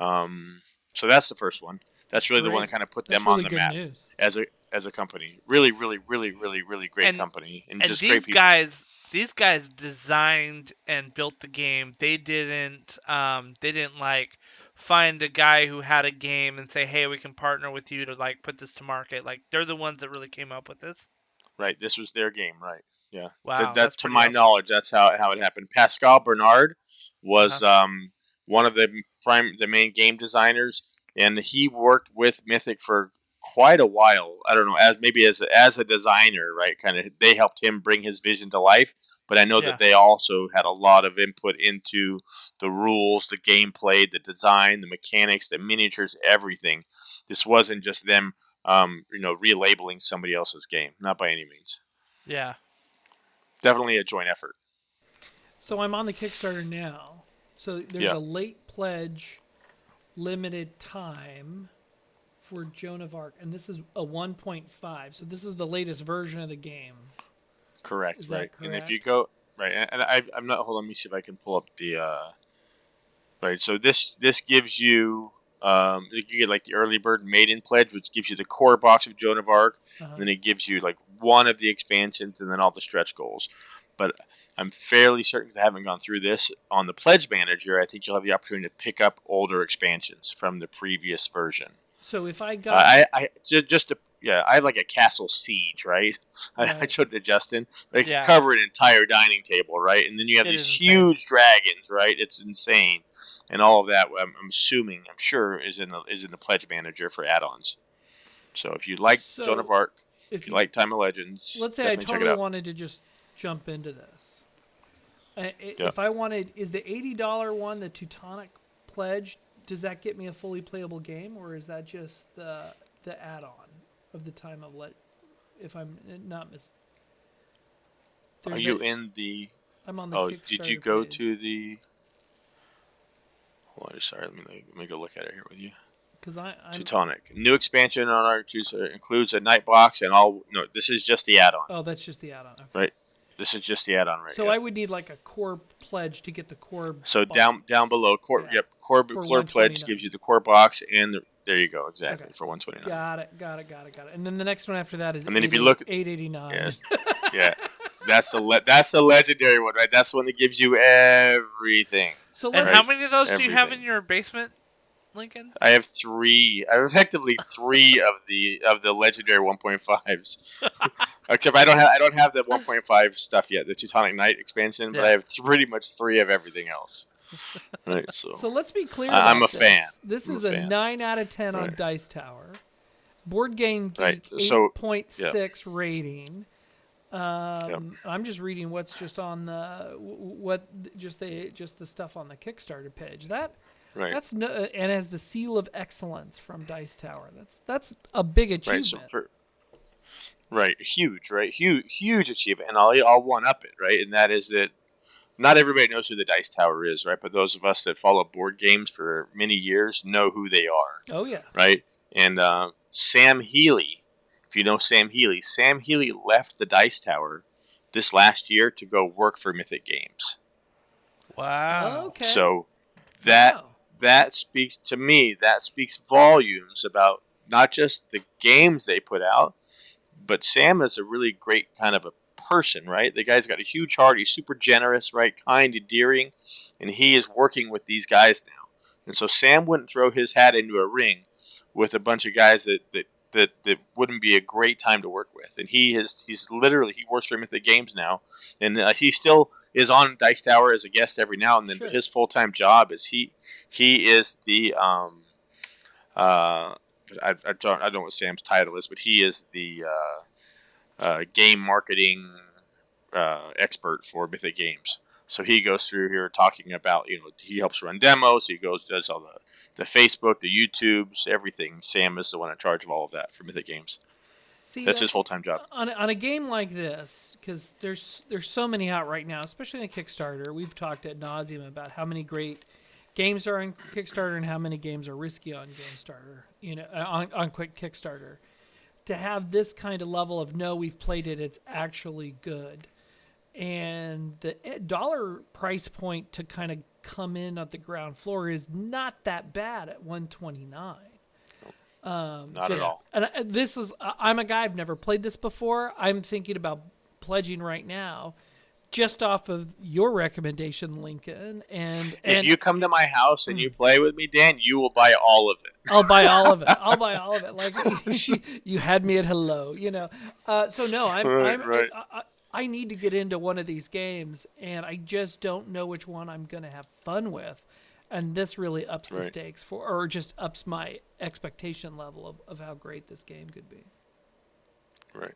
[SPEAKER 4] Um, so that's the first one. That's really the one that kind of put
[SPEAKER 3] That's
[SPEAKER 4] them on the map
[SPEAKER 3] news.
[SPEAKER 4] as a as a company. Really, really, really, really, really great
[SPEAKER 2] And-
[SPEAKER 4] company and,
[SPEAKER 2] and
[SPEAKER 4] just
[SPEAKER 2] these
[SPEAKER 4] great people.
[SPEAKER 2] guys these guys designed and built the game they didn't um they didn't like find a guy who had a game and say hey we can partner with you to like put this to market like they're the ones that really came up with this
[SPEAKER 4] Right, this was their game. Right. Yeah.
[SPEAKER 2] wow
[SPEAKER 4] Th- that,
[SPEAKER 2] that's
[SPEAKER 4] to my
[SPEAKER 2] awesome.
[SPEAKER 4] knowledge, that's how how it happened. Pascal Bernard was
[SPEAKER 2] Uh-huh.
[SPEAKER 4] um, one of the prime the main game designers, and he worked with Mythic for quite a while. I don't know, as maybe as as a designer, right? Kind of, they helped him bring his vision to life. But I know
[SPEAKER 2] Yeah.
[SPEAKER 4] that they also had a lot of input into the rules, the gameplay, the design, the mechanics, the miniatures, everything. This wasn't just them, um, you know, relabeling somebody else's game. Not by any means
[SPEAKER 2] yeah
[SPEAKER 4] definitely a joint effort.
[SPEAKER 3] So I'm on the Kickstarter now. So there's
[SPEAKER 4] Yeah.
[SPEAKER 3] a late pledge, limited time for Joan of Arc, and this is a 1.5. So this is the latest version of the game.
[SPEAKER 4] Correct,
[SPEAKER 3] Is that
[SPEAKER 4] right. And if you go right, and I, I'm not. Hold on, let me see if I can pull up the. Uh, right, so this this gives you. Um, you get like the early bird maiden pledge, which gives you the core box of Joan of Arc,
[SPEAKER 3] Uh-huh.
[SPEAKER 4] and then it gives you like one of the expansions, and then all the stretch goals. But I'm fairly certain, 'cause I haven't gone through this on the pledge manager. I think you'll have the opportunity to pick up older expansions from the previous version.
[SPEAKER 3] So if I
[SPEAKER 4] Uh,
[SPEAKER 3] got
[SPEAKER 4] I, I just, just to, yeah, I have like a castle siege, right? I, I showed it to Justin. They
[SPEAKER 2] Yeah.
[SPEAKER 4] cover an entire dining table, right? And then you have
[SPEAKER 2] It
[SPEAKER 4] these
[SPEAKER 2] insane.
[SPEAKER 4] huge dragons, right? It's insane, and all of that. I'm, I'm assuming, I'm sure, is in the is in the pledge manager for add-ons. So if you like
[SPEAKER 3] So,
[SPEAKER 4] Joan of Arc,
[SPEAKER 3] if
[SPEAKER 4] if you like Time of Legends,
[SPEAKER 3] let's say I
[SPEAKER 4] it
[SPEAKER 3] totally wanted to just jump into this. Uh, i-
[SPEAKER 4] Yeah.
[SPEAKER 3] If I wanted, is the eighty dollar one the Teutonic pledge? Does that get me a fully playable game, or is that just the the add-on of the time of let? If I'm not mis.
[SPEAKER 4] Are you in the?
[SPEAKER 3] I'm on the.
[SPEAKER 4] Oh, did you go
[SPEAKER 3] page.
[SPEAKER 4] to the? Hold on, sorry. Let me let me go look at it here with you.
[SPEAKER 3] Because I I'm,
[SPEAKER 4] Teutonic. New expansion on our includes a knight box and all. No, this is just the add-on.
[SPEAKER 3] oh, that's just the add-on. Okay.
[SPEAKER 4] Right. This is just the add-on right
[SPEAKER 3] So
[SPEAKER 4] here.
[SPEAKER 3] I would need like a core pledge to get the core.
[SPEAKER 4] So
[SPEAKER 3] box.
[SPEAKER 4] down down below, core
[SPEAKER 3] Yeah.
[SPEAKER 4] yep, core
[SPEAKER 3] For
[SPEAKER 4] core pledge gives you the core box and the, there you go exactly
[SPEAKER 3] Okay.
[SPEAKER 4] for one twenty nine.
[SPEAKER 3] Got it. Got it. Got it. Got it. And then the next one after that is.
[SPEAKER 4] And then if you
[SPEAKER 3] 80
[SPEAKER 4] look-
[SPEAKER 3] 889.
[SPEAKER 4] Yes, yeah, that's the le- that's the legendary one, right? That's the one that gives you everything.
[SPEAKER 3] So
[SPEAKER 2] and
[SPEAKER 3] let's.
[SPEAKER 2] how many of those do you have in your basement lincoln
[SPEAKER 4] I have three. I have effectively three of the of the legendary one point fives. Except I don't have I don't have the one point five stuff yet, the Teutonic Knight expansion, but I have pretty much three of everything else. Right, so,
[SPEAKER 3] So let's be clear.
[SPEAKER 4] I- I'm a
[SPEAKER 3] this.
[SPEAKER 4] fan.
[SPEAKER 3] This
[SPEAKER 4] I'm
[SPEAKER 3] is a,
[SPEAKER 4] fan.
[SPEAKER 3] nine out of ten on Dice Tower. Board Game Geek
[SPEAKER 4] Right,
[SPEAKER 3] eight
[SPEAKER 4] so-
[SPEAKER 3] point six rating. Um, I'm just reading what's just on the what just the just the stuff on the Kickstarter page. That
[SPEAKER 4] right.
[SPEAKER 3] that's no, and has the seal of excellence from Dice Tower. That's that's a big
[SPEAKER 4] Right.
[SPEAKER 3] achievement.
[SPEAKER 4] So for right, huge, right, huge, huge achievement, and I'll I'll one up it, right, and that is that not everybody knows who the Dice Tower is, right, but those of us that follow board games for many years know who they are,
[SPEAKER 3] oh yeah.
[SPEAKER 4] right, and uh, Sam Healey, if you know Sam Healey, Sam Healey left the Dice Tower this last year to go work for Mythic Games,
[SPEAKER 2] wow
[SPEAKER 3] Okay.
[SPEAKER 4] so that
[SPEAKER 3] Wow.
[SPEAKER 4] That speaks to me that speaks volumes about not just the games they put out but sam is a really great kind of a person right? The guy's got a huge heart. He's super generous right? Kind endearing and he is working with these guys now. And so sam wouldn't throw his hat into a ring with a bunch of guys that that that, that wouldn't be a great time to work with. And he has he's literally he works for mythic games now and uh, he still is on dice tower as a guest every now and then but his full-time job is he he is the um uh I, I don't I don't know what Sam's title is, but he is the uh, uh, game marketing uh, expert for Mythic Games. So he goes through here talking about you know he helps run demos. He goes does all the the Facebook, the YouTubes, everything. Sam is the one in charge of all of that for Mythic Games.
[SPEAKER 3] See,
[SPEAKER 4] That's
[SPEAKER 3] that-
[SPEAKER 4] his full time job.
[SPEAKER 3] on, a- on a game like this, because there's there's so many out right now, especially in Kickstarter. We've talked at nauseum about how many great games are on Kickstarter and how many games are risky on GameStarter. You know, uh, on on quick Kickstarter. To have this kind of level of no, we've played it, it's actually good, and the eh, dollar price point to kind of come in at the ground floor is not that bad at 129. Um,
[SPEAKER 4] Not at all.
[SPEAKER 3] And I- this is I'm a guy I've never played this before. I'm thinking about pledging right now, just off of your recommendation, Lincoln. And
[SPEAKER 4] If you come to my house and
[SPEAKER 3] Hmm.
[SPEAKER 4] you play with me, Dan, you will buy all of it.
[SPEAKER 3] I'll buy all of it. I'll buy all of it. Like you had me at hello, you know. Uh, so no, I'm,
[SPEAKER 4] Right,
[SPEAKER 3] I'm
[SPEAKER 4] right.
[SPEAKER 3] I, I, I need to get into one of these games, and I just don't know which one I'm gonna have fun with. And this really ups the
[SPEAKER 4] Right.
[SPEAKER 3] stakes for, or just ups my expectation level of, of how great this game could be.
[SPEAKER 4] Right.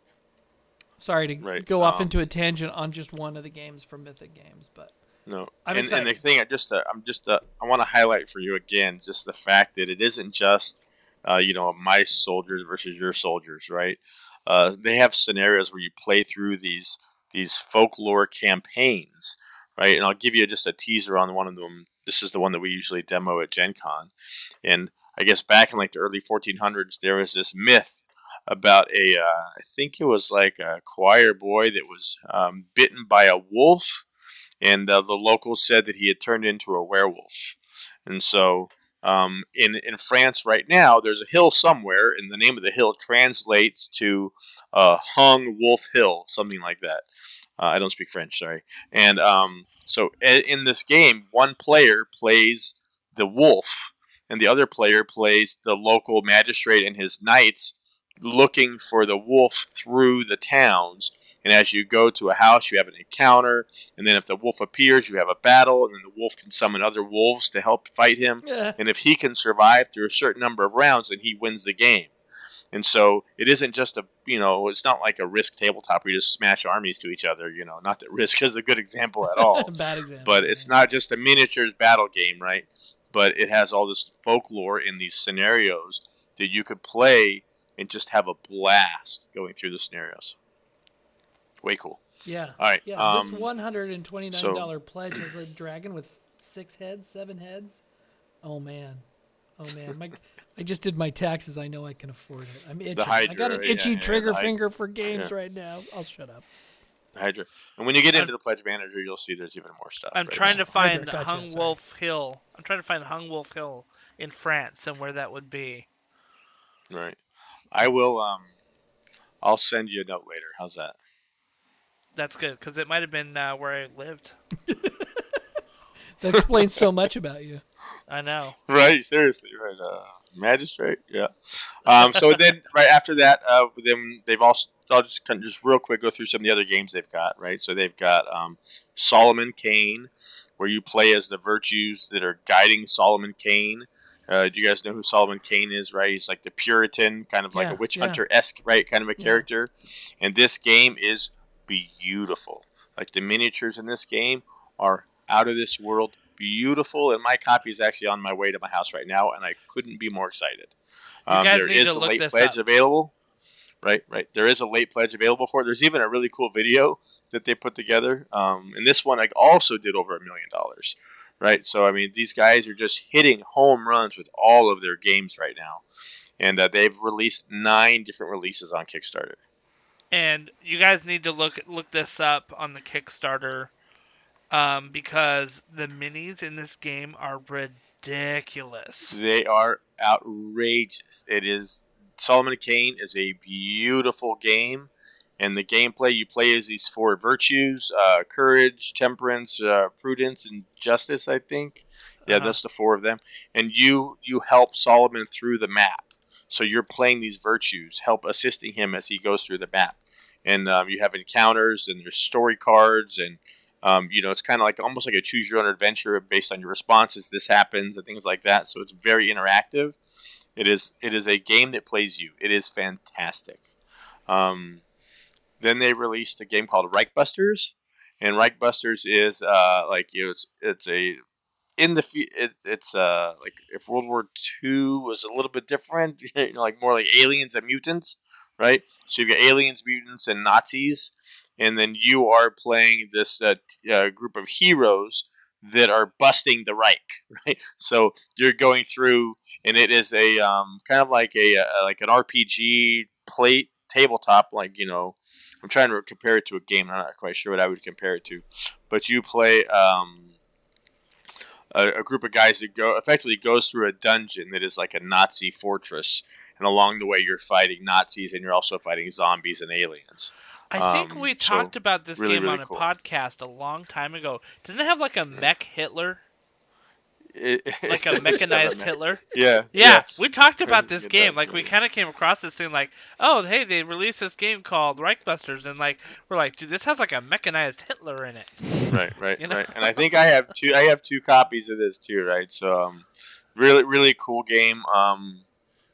[SPEAKER 3] Sorry to
[SPEAKER 4] Right,
[SPEAKER 3] go off
[SPEAKER 4] um,
[SPEAKER 3] into a tangent on just one of the games from Mythic Games, but
[SPEAKER 4] No,
[SPEAKER 3] I'm
[SPEAKER 4] and, and the thing, I just, uh, I'm just, uh, I want to highlight for you again, just the fact that it isn't just, uh, you know, my soldiers versus your soldiers, right? Uh, they have scenarios where you play through these these folklore campaigns, right? And I'll give you just a teaser on one of them. This is the one that we usually demo at Gen Con, and I guess back in like the early 1400s, there was this myth about a, uh, I think it was like a choir boy that was um, bitten by a wolf and uh, the locals said that he had turned into a werewolf. And so, um, in in France right now, there's a hill somewhere, and the name of the hill translates to uh, Hung Wolf Hill, something like that. Uh, I don't speak French, sorry. And um, so, in this game, one player plays the wolf, and the other player plays the local magistrate and his knights, looking for the wolf through the towns. And as you go to a house, you have an encounter, and then if the wolf appears, you have a battle, and then the wolf can summon other wolves to help fight him.
[SPEAKER 3] yeah,
[SPEAKER 4] And if he can survive through a certain number of rounds, then he wins the game. And so it isn't just a, you know, it's not like a Risk tabletop where you just smash armies to each other, you know, not that Risk is a good example at all.
[SPEAKER 3] bad example.
[SPEAKER 4] but it's not just a miniatures battle game, right? But it has all this folklore in these scenarios that you could play and just have a blast going through the scenarios. Way cool.
[SPEAKER 3] yeah.
[SPEAKER 4] All right.
[SPEAKER 3] Yeah,
[SPEAKER 4] um,
[SPEAKER 3] this one hundred and twenty nine
[SPEAKER 4] so-
[SPEAKER 3] pledge is a dragon with six heads, seven heads. Oh man, oh man, my I just did my taxes. I know I can afford it. I'm itching. I got an itchy
[SPEAKER 4] yeah,
[SPEAKER 3] trigger
[SPEAKER 4] the Hydra.
[SPEAKER 3] finger for games
[SPEAKER 4] Yeah.
[SPEAKER 3] right now. I'll shut up.
[SPEAKER 4] Hydra. And when you get into the pledge manager, you'll see there's even more stuff.
[SPEAKER 2] I'm
[SPEAKER 4] right?
[SPEAKER 2] trying to
[SPEAKER 3] Hydra,
[SPEAKER 2] find
[SPEAKER 3] gotcha,
[SPEAKER 2] Hung
[SPEAKER 3] sorry.
[SPEAKER 2] Wolf Hill. I'm trying to find Hung Wolf Hill in France and where that would be.
[SPEAKER 4] Right. I will. Um, I'll send you a note later. How's that?
[SPEAKER 2] That's good because it might have been uh, where I lived.
[SPEAKER 3] That explains so much about you.
[SPEAKER 2] I know.
[SPEAKER 4] Right. Seriously. Right. Uh, magistrate. Yeah. Um, so then, right after that, uh, then they've also. I'll just kind of just real quick go through some of the other games they've got. Right. So they've got um, Solomon Kane, where you play as the virtues that are guiding Solomon Kane. Uh, do you guys know who Solomon Kane is? Right, he's like the Puritan, kind of like
[SPEAKER 3] Yeah,
[SPEAKER 4] a witch
[SPEAKER 3] yeah.
[SPEAKER 4] hunter esque, right, kind of a
[SPEAKER 3] Yeah.
[SPEAKER 4] character. And this game is beautiful. Like the miniatures in this game are out of this world beautiful, and my copy is actually on my way to my house right now, and I couldn't be more excited. Um, there is a late pledge
[SPEAKER 2] up.
[SPEAKER 4] available. Right, right. There is a late pledge available for it. There's even a really cool video that they put together. Um, and this one I also did over a million dollars. Right. So I mean, these guys are just hitting home runs with all of their games right now, and uh, they've released nine different releases on Kickstarter.
[SPEAKER 2] And you guys need to look look this up on the Kickstarter, um, because the minis in this game are ridiculous.
[SPEAKER 4] They are outrageous. It is Solomon Kane is a beautiful game, and the gameplay you play as these four virtues: uh, courage, temperance, uh, prudence, and justice. I think, yeah,
[SPEAKER 2] Uh-huh.
[SPEAKER 4] that's the four of them. And you you help Solomon through the map. So you're playing these virtues, help assisting him as he goes through the map. And um, you have encounters, and there's story cards, and um, you know, it's kind of like almost like a choose your own adventure based on your responses. This happens and things like that. So it's very interactive. It is it is a game that plays you. It is fantastic. Um, then they released a game called Reichbusters, and Reichbusters is uh, like you know, it's it's a in the it, it's uh like if World War II was a little bit different, you know, like more like aliens and mutants, right? So you've got aliens, mutants, and Nazis, and then you are playing this uh, uh, group of heroes that are busting the Reich, right? So you're going through, and it is a um, kind of like a uh, like an RPG plate tabletop, like you know. I'm trying to compare it to a game. I'm not quite sure what I would compare it to, but you play um, a, a group of guys that go effectively goes through a dungeon that is like a Nazi fortress, and along the way you're fighting Nazis and you're also fighting zombies and aliens.
[SPEAKER 2] I think
[SPEAKER 4] Um,
[SPEAKER 2] we
[SPEAKER 4] so,
[SPEAKER 2] talked about this
[SPEAKER 4] really,
[SPEAKER 2] game
[SPEAKER 4] really
[SPEAKER 2] on a
[SPEAKER 4] cool.
[SPEAKER 2] podcast a long time ago. Doesn't it have like a mech Hitler?
[SPEAKER 4] It-
[SPEAKER 2] Like a mechanized Hitler?
[SPEAKER 4] Yeah.
[SPEAKER 2] Yeah,
[SPEAKER 4] yes.
[SPEAKER 2] we talked about this
[SPEAKER 4] it
[SPEAKER 2] game. Like we kind of came across this thing, like, oh, hey, they released this game called Reichbusters, and like we're like, dude, this has like a mechanized Hitler in it.
[SPEAKER 4] right, right,
[SPEAKER 2] You know?
[SPEAKER 4] right. And I think I have two. I have two copies of this too, right? So, um, really, really cool game. Um,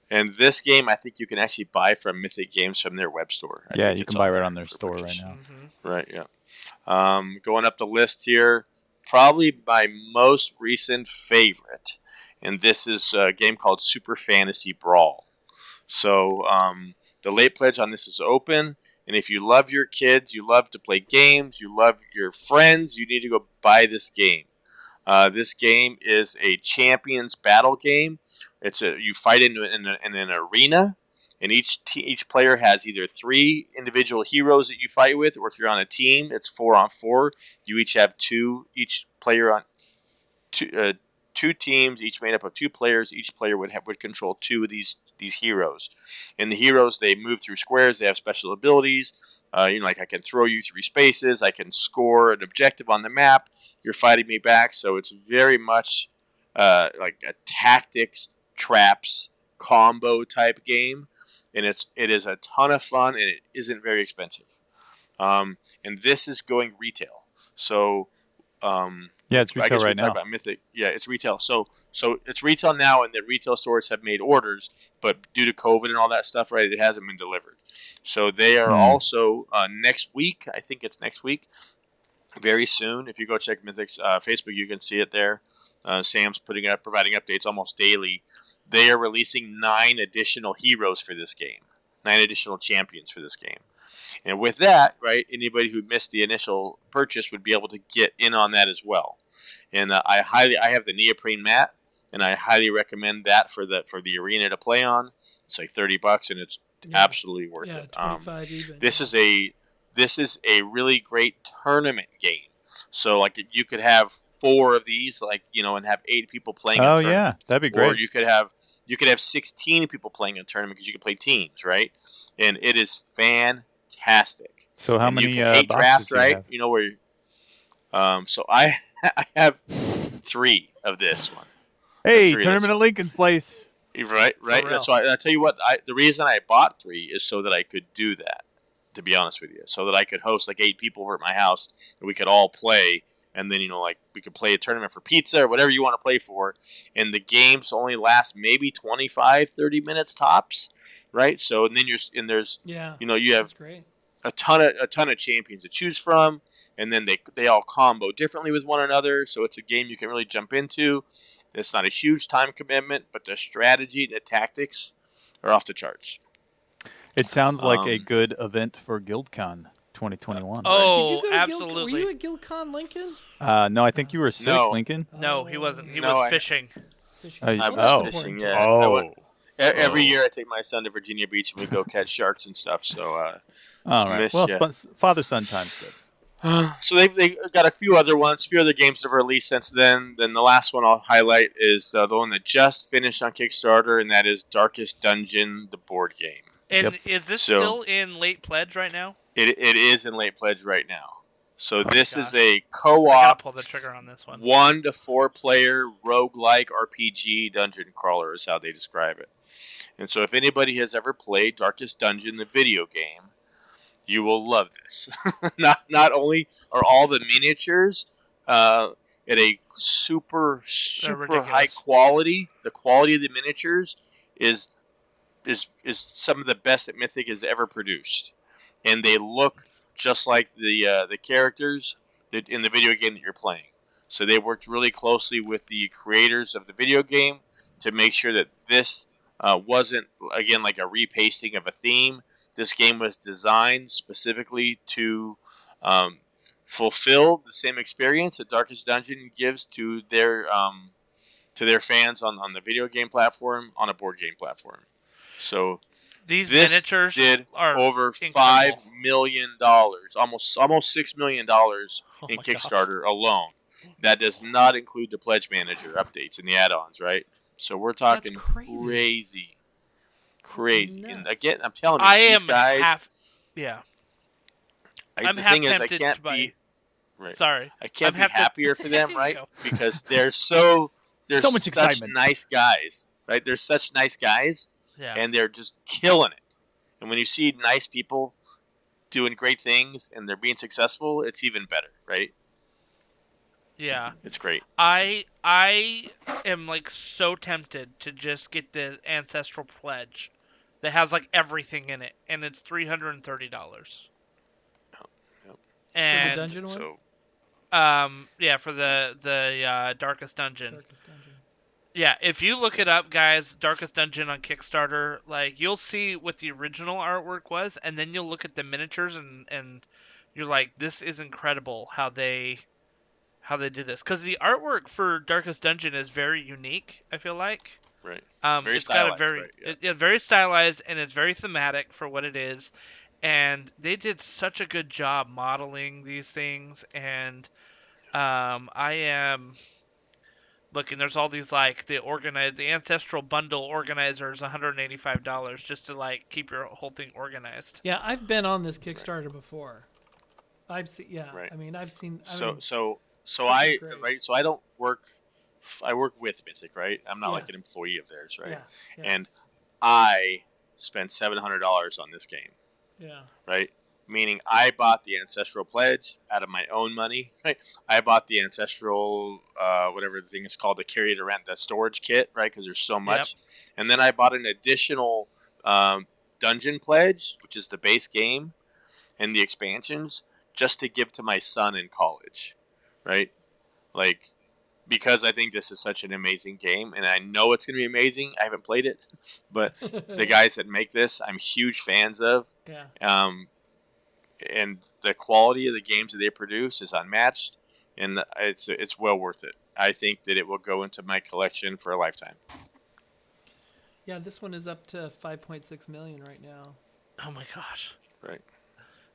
[SPEAKER 4] and this game, I think you can actually buy from Mythic Games from their web store. I
[SPEAKER 1] Yeah, you can buy right on their
[SPEAKER 4] for
[SPEAKER 1] store right
[SPEAKER 4] purchase.
[SPEAKER 1] now.
[SPEAKER 2] hmm
[SPEAKER 4] Right. Yeah. Um, going up the list here, probably my most recent favorite, and this is a game called Super Fantasy Brawl. So um, the late pledge on this is open, and if you love your kids, you love to play games, you love your friends, you need to go buy this game. Uh, this game is a champions battle game. It's a you fight in, in, in an arena, and each te- each player has either three individual heroes that you fight with, or if you're on a team, it's four on four. You each have two. Each player on two uh, two teams, each made up of two players. Each player would have, would control two of these these heroes. And the heroes they move through squares. They have special abilities. Uh, you know, like I can throw you through spaces. I can score an objective on the map. You're fighting me back, so it's very much uh, like a tactics, traps, combo type game, and it's it is a ton of fun and it isn't very expensive. Um, and this is going retail, so um,
[SPEAKER 1] Yeah, it's
[SPEAKER 4] I
[SPEAKER 1] retail
[SPEAKER 4] guess
[SPEAKER 1] right now.
[SPEAKER 4] about Mythic. Yeah, it's retail. So so it's retail now, and the retail stores have made orders, but due to COVID and all that stuff, right, it hasn't been delivered. So they are
[SPEAKER 1] Hmm.
[SPEAKER 4] also uh, next week. I think it's next week, very soon. If you go check Mythic's uh, Facebook, you can see it there. Uh, Sam's putting up, providing updates almost daily. They are releasing nine additional heroes for this game, nine additional champions for this game. And with that, right, anybody who missed the initial purchase would be able to get in on that as well. And uh, I highly, I have the neoprene mat, and I highly recommend that for the for the arena to play on. It's like thirty bucks, and it's
[SPEAKER 3] Yeah.
[SPEAKER 4] absolutely worth
[SPEAKER 3] Yeah,
[SPEAKER 4] it. Um,
[SPEAKER 3] 25 even.
[SPEAKER 4] this is a this is a really great tournament game. So like you could have four of these, like you know, and have eight people playing. a
[SPEAKER 1] Oh
[SPEAKER 4] tournament.
[SPEAKER 1] yeah, that'd be great.
[SPEAKER 4] Or you could have you could have 16 people playing a tournament because you can play teams, right? And it is fantastic.
[SPEAKER 1] So how
[SPEAKER 4] And
[SPEAKER 1] many
[SPEAKER 4] you can
[SPEAKER 1] uh,
[SPEAKER 4] hate
[SPEAKER 1] boxes
[SPEAKER 4] draft,
[SPEAKER 1] do you
[SPEAKER 4] right?
[SPEAKER 1] have?
[SPEAKER 4] You know where. You, um, so I I have three of this one.
[SPEAKER 1] Hey,
[SPEAKER 4] three of
[SPEAKER 1] tournament
[SPEAKER 4] this.
[SPEAKER 1] at Lincoln's Place.
[SPEAKER 4] Right, right. So I, I tell you what, I, the reason I bought three is so that I could do that. To be honest with you, so that I could host like eight people over at my house, and we could all play, and then you know, like we could play a tournament for pizza or whatever you want to play for, and the games only last maybe 25, 30 minutes tops, right? So and then you're and there's
[SPEAKER 3] yeah,
[SPEAKER 4] you know you have a ton of a ton of champions to choose from, and then they they all combo differently with one another. So it's a game you can really jump into. It's not a huge time commitment, but the strategy, the tactics, are off the charts.
[SPEAKER 1] It sounds like a
[SPEAKER 4] Um,
[SPEAKER 1] good event for GuildCon 2021.
[SPEAKER 2] Oh,
[SPEAKER 3] Did you go to Guild-
[SPEAKER 2] absolutely.
[SPEAKER 3] were you at GuildCon Lincoln?
[SPEAKER 1] Uh, no, I think you were sick,
[SPEAKER 4] No.
[SPEAKER 1] Lincoln.
[SPEAKER 2] No, he wasn't. He
[SPEAKER 4] No,
[SPEAKER 2] was
[SPEAKER 4] I-
[SPEAKER 2] fishing.
[SPEAKER 3] Fishing.
[SPEAKER 1] Oh,
[SPEAKER 4] I was
[SPEAKER 1] oh.
[SPEAKER 4] fishing, yeah.
[SPEAKER 1] Oh,
[SPEAKER 4] went- Every
[SPEAKER 1] Oh.
[SPEAKER 4] year, I take my son to Virginia Beach and we go catch sharks and stuff. So, uh,
[SPEAKER 1] all right. Well,
[SPEAKER 4] ya.
[SPEAKER 1] father son time's good.
[SPEAKER 4] so they they got a few other ones, a few other games that have released since then. Then the last one I'll highlight is uh, the one that just finished on Kickstarter, and that is Darkest Dungeon, the board game.
[SPEAKER 2] And
[SPEAKER 1] Yep.
[SPEAKER 2] is this
[SPEAKER 4] So-
[SPEAKER 2] still in late pledge right now?
[SPEAKER 4] It, it is in late pledge right now. So this is a co-op
[SPEAKER 2] pull the trigger on this one.
[SPEAKER 4] one to four player roguelike RPG dungeon crawler is how they describe it. And so if anybody has ever played Darkest Dungeon, the video game, you will love this. not not only are all the miniatures uh, at a super super high quality, the quality of the miniatures is is is some of the best that Mythic has ever produced, and they look just like the uh, the characters that in the video game that you're playing. So they worked really closely with the creators of the video game to make sure that this uh, wasn't again like a repasting of a theme. This game was designed specifically to um, fulfill the same experience that Darkest Dungeon gives to their um, to their fans on, on the video game platform on a board game platform. So
[SPEAKER 2] These
[SPEAKER 4] this
[SPEAKER 2] miniatures
[SPEAKER 4] did
[SPEAKER 2] are
[SPEAKER 4] over
[SPEAKER 2] incredible.
[SPEAKER 4] five million dollars, almost almost six million dollars
[SPEAKER 2] Oh
[SPEAKER 4] in
[SPEAKER 2] my gosh.
[SPEAKER 4] Kickstarter alone. That does not include the pledge manager updates and the add-ons, right? So we're talking
[SPEAKER 3] crazy.
[SPEAKER 4] crazy, crazy. And again, I'm telling you,
[SPEAKER 2] I
[SPEAKER 4] these
[SPEAKER 2] am
[SPEAKER 4] guys.
[SPEAKER 2] half. Yeah.
[SPEAKER 4] I,
[SPEAKER 2] I'm
[SPEAKER 4] the
[SPEAKER 2] half
[SPEAKER 4] thing is, I
[SPEAKER 2] tempted
[SPEAKER 4] can't
[SPEAKER 2] to
[SPEAKER 4] be. Right.
[SPEAKER 2] Sorry.
[SPEAKER 4] I can't
[SPEAKER 2] I'm
[SPEAKER 4] be
[SPEAKER 2] half to-
[SPEAKER 4] happier for them, right? Because they're so they're
[SPEAKER 1] So much
[SPEAKER 4] such
[SPEAKER 1] excitement.
[SPEAKER 4] nice guys, right? They're such nice guys,
[SPEAKER 2] Yeah.
[SPEAKER 4] and they're just killing it. And when you see nice people doing great things and they're being successful, it's even better, right?
[SPEAKER 2] yeah.
[SPEAKER 4] It's great.
[SPEAKER 2] I I am like so tempted to just get the ancestral pledge that has like everything in it, and it's three hundred and thirty dollars.
[SPEAKER 4] Yep, yep.
[SPEAKER 3] For the
[SPEAKER 2] And
[SPEAKER 3] dungeon one?
[SPEAKER 4] So
[SPEAKER 2] um yeah for the the uh, darkest dungeon.
[SPEAKER 3] Darkest Dungeon.
[SPEAKER 2] Yeah, if you look it up, guys, Darkest Dungeon on Kickstarter, like you'll see what the original artwork was, and then you'll look at the miniatures, and and you're like, this is incredible how they how they did this, because the artwork for Darkest Dungeon is very unique. I feel like.
[SPEAKER 4] right.
[SPEAKER 2] Um,
[SPEAKER 4] very
[SPEAKER 2] it's got a
[SPEAKER 4] stylized,
[SPEAKER 2] very
[SPEAKER 4] right, yeah.
[SPEAKER 2] it- yeah, very stylized, and it's very thematic for what it is. And they did such a good job modeling these things, and um, I am looking. There's all these like the organize the ancestral bundle organizers, 185 dollars just to like keep your whole thing organized.
[SPEAKER 3] Yeah, I've been on this Kickstarter before. I've seen. Yeah,
[SPEAKER 4] Right.
[SPEAKER 3] I mean, I've seen. I
[SPEAKER 4] So
[SPEAKER 3] mean,
[SPEAKER 4] so so
[SPEAKER 3] This
[SPEAKER 4] I
[SPEAKER 3] great.
[SPEAKER 4] right. So I don't work. I work with Mythic, right? I'm not
[SPEAKER 3] Yeah.
[SPEAKER 4] like an employee of theirs, right?
[SPEAKER 3] Yeah, yeah.
[SPEAKER 4] And I spent seven hundred dollars on this game.
[SPEAKER 3] yeah,
[SPEAKER 4] right? Meaning I bought the ancestral pledge out of my own money. Right? I bought the ancestral, uh, whatever the thing is called, the carry to rent, the storage kit, right? Because there's so much. And then I bought an additional um, dungeon pledge, which is the base game, and the expansions, just to give to my son in college, right? Like, because I think this is such an amazing game, and I know it's going to be amazing. I haven't played it, but the guys that make this, I'm huge fans of
[SPEAKER 3] yeah.
[SPEAKER 4] um, and the quality of the games that they produce is unmatched, and it's it's well worth it. I think that it will go into my collection for a lifetime.
[SPEAKER 3] Yeah, this one is up to 5.6 million right now.
[SPEAKER 2] Oh my gosh.
[SPEAKER 4] Right.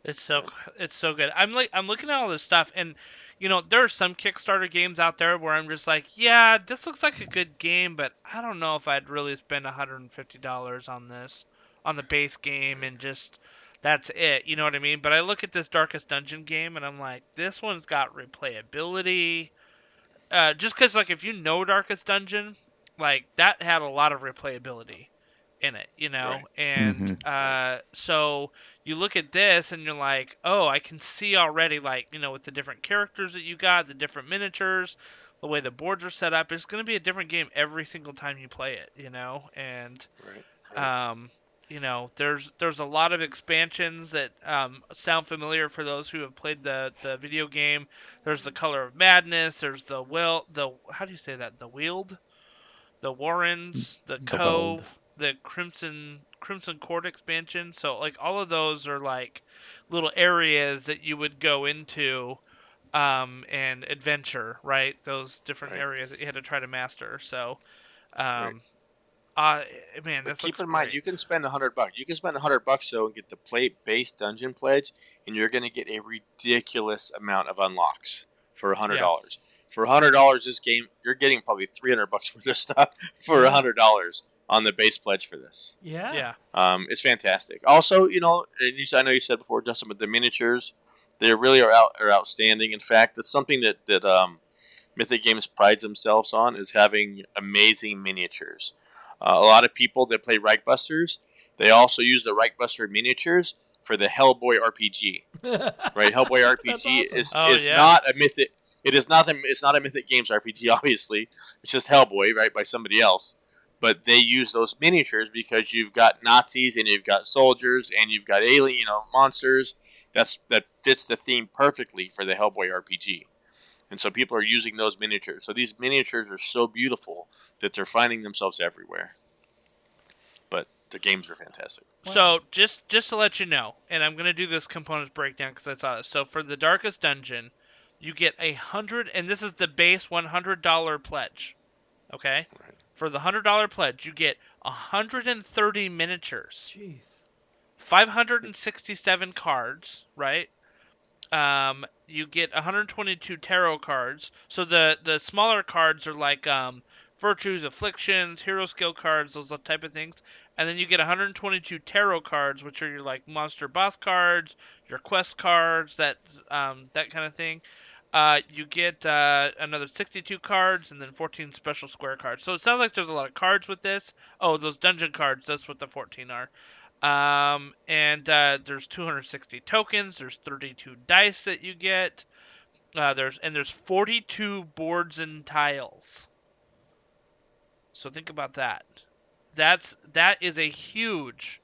[SPEAKER 2] It's so it's so good. I'm like I'm looking at all this stuff and you know, there are some Kickstarter games out there where I'm just like, yeah, this looks like a good game, but I don't know if I'd really spend $150 on this on the base game and just that's it. You know what I mean? But I look at this Darkest Dungeon game and I'm like, this one's got replayability. Uh, just because, like, if you know Darkest Dungeon, like that had a lot of replayability in it, you know,
[SPEAKER 4] Right.
[SPEAKER 2] and uh, so you look at this and you're like, oh, I can see already, like, you know, with the different characters that you got, the different miniatures, the way the boards are set up, it's going to be a different game every single time you play it, you know, and
[SPEAKER 4] Right.
[SPEAKER 2] um, you know, there's there's a lot of expansions that um, sound familiar for those who have played the, the video game. There's the Color of Madness. There's the will the how do you say that? The Weald, the Warrens, the
[SPEAKER 1] The
[SPEAKER 2] Cove, the Crimson Crimson Court expansion. So like all of those are like little areas that you would go into um, and adventure, right? Those different
[SPEAKER 4] Right.
[SPEAKER 2] areas that you had to try to master. So, um,
[SPEAKER 4] Right.
[SPEAKER 2] Uh, man,
[SPEAKER 4] But
[SPEAKER 2] this
[SPEAKER 4] keep
[SPEAKER 2] looks
[SPEAKER 4] in mind,
[SPEAKER 2] great.
[SPEAKER 4] you can spend a hundred bucks. You can spend a hundred bucks though and get the play base dungeon pledge, and you're going to get a ridiculous amount of unlocks for a hundred dollars. For a hundred dollars, this game you're getting probably three hundred bucks worth of stuff for a hundred dollars on the base pledge for this.
[SPEAKER 3] Yeah.
[SPEAKER 2] yeah.
[SPEAKER 4] Um, it's fantastic. Also, you know, and you, I know you said before, Justin, but the miniatures, they really are out are outstanding. In fact, that's something that that um, Mythic Games prides themselves on is having amazing miniatures. Uh, a lot of people that play Reichbusters, they also use the Reichbuster miniatures for the Hellboy RPG. Right, Hellboy RPG
[SPEAKER 3] awesome.
[SPEAKER 4] is,
[SPEAKER 2] Oh,
[SPEAKER 4] is
[SPEAKER 2] yeah.
[SPEAKER 4] not a Mythic. It is not a, it's not a Mythic Games RPG. Obviously, it's just Hellboy, right, by somebody else but they use those miniatures because you've got Nazis and you've got soldiers and you've got alien, you know, monsters. That's that fits the theme perfectly for the Hellboy RPG. And so people are using those miniatures. So these miniatures are so beautiful that they're finding themselves everywhere. But the games are fantastic.
[SPEAKER 2] So just just to let you know, and I'm gonna do this components breakdown because I saw this. So for the darkest dungeon, you get a hundred, and this is the base one hundred dollar pledge. Okay.
[SPEAKER 4] Right.
[SPEAKER 2] For the hundred dollar pledge, you get hundred and thirty miniatures,
[SPEAKER 3] Jeez.
[SPEAKER 2] five hundred and sixty seven cards, right? Um, you get 122 tarot cards. So the the smaller cards are like um, virtues, afflictions, hero skill cards, those type of things. And then you get 122 tarot cards, which are your like monster boss cards, your quest cards, that um, that kind of thing. Uh, you get uh, another 62 cards and then 14 special square cards. So it sounds like there's a lot of cards with this. Oh, those dungeon cards, that's what the 14 are. Um, and uh, there's 260 tokens. There's 32 dice that you get. Uh, there's and there's 42 boards and tiles. So think about that. That's that is a huge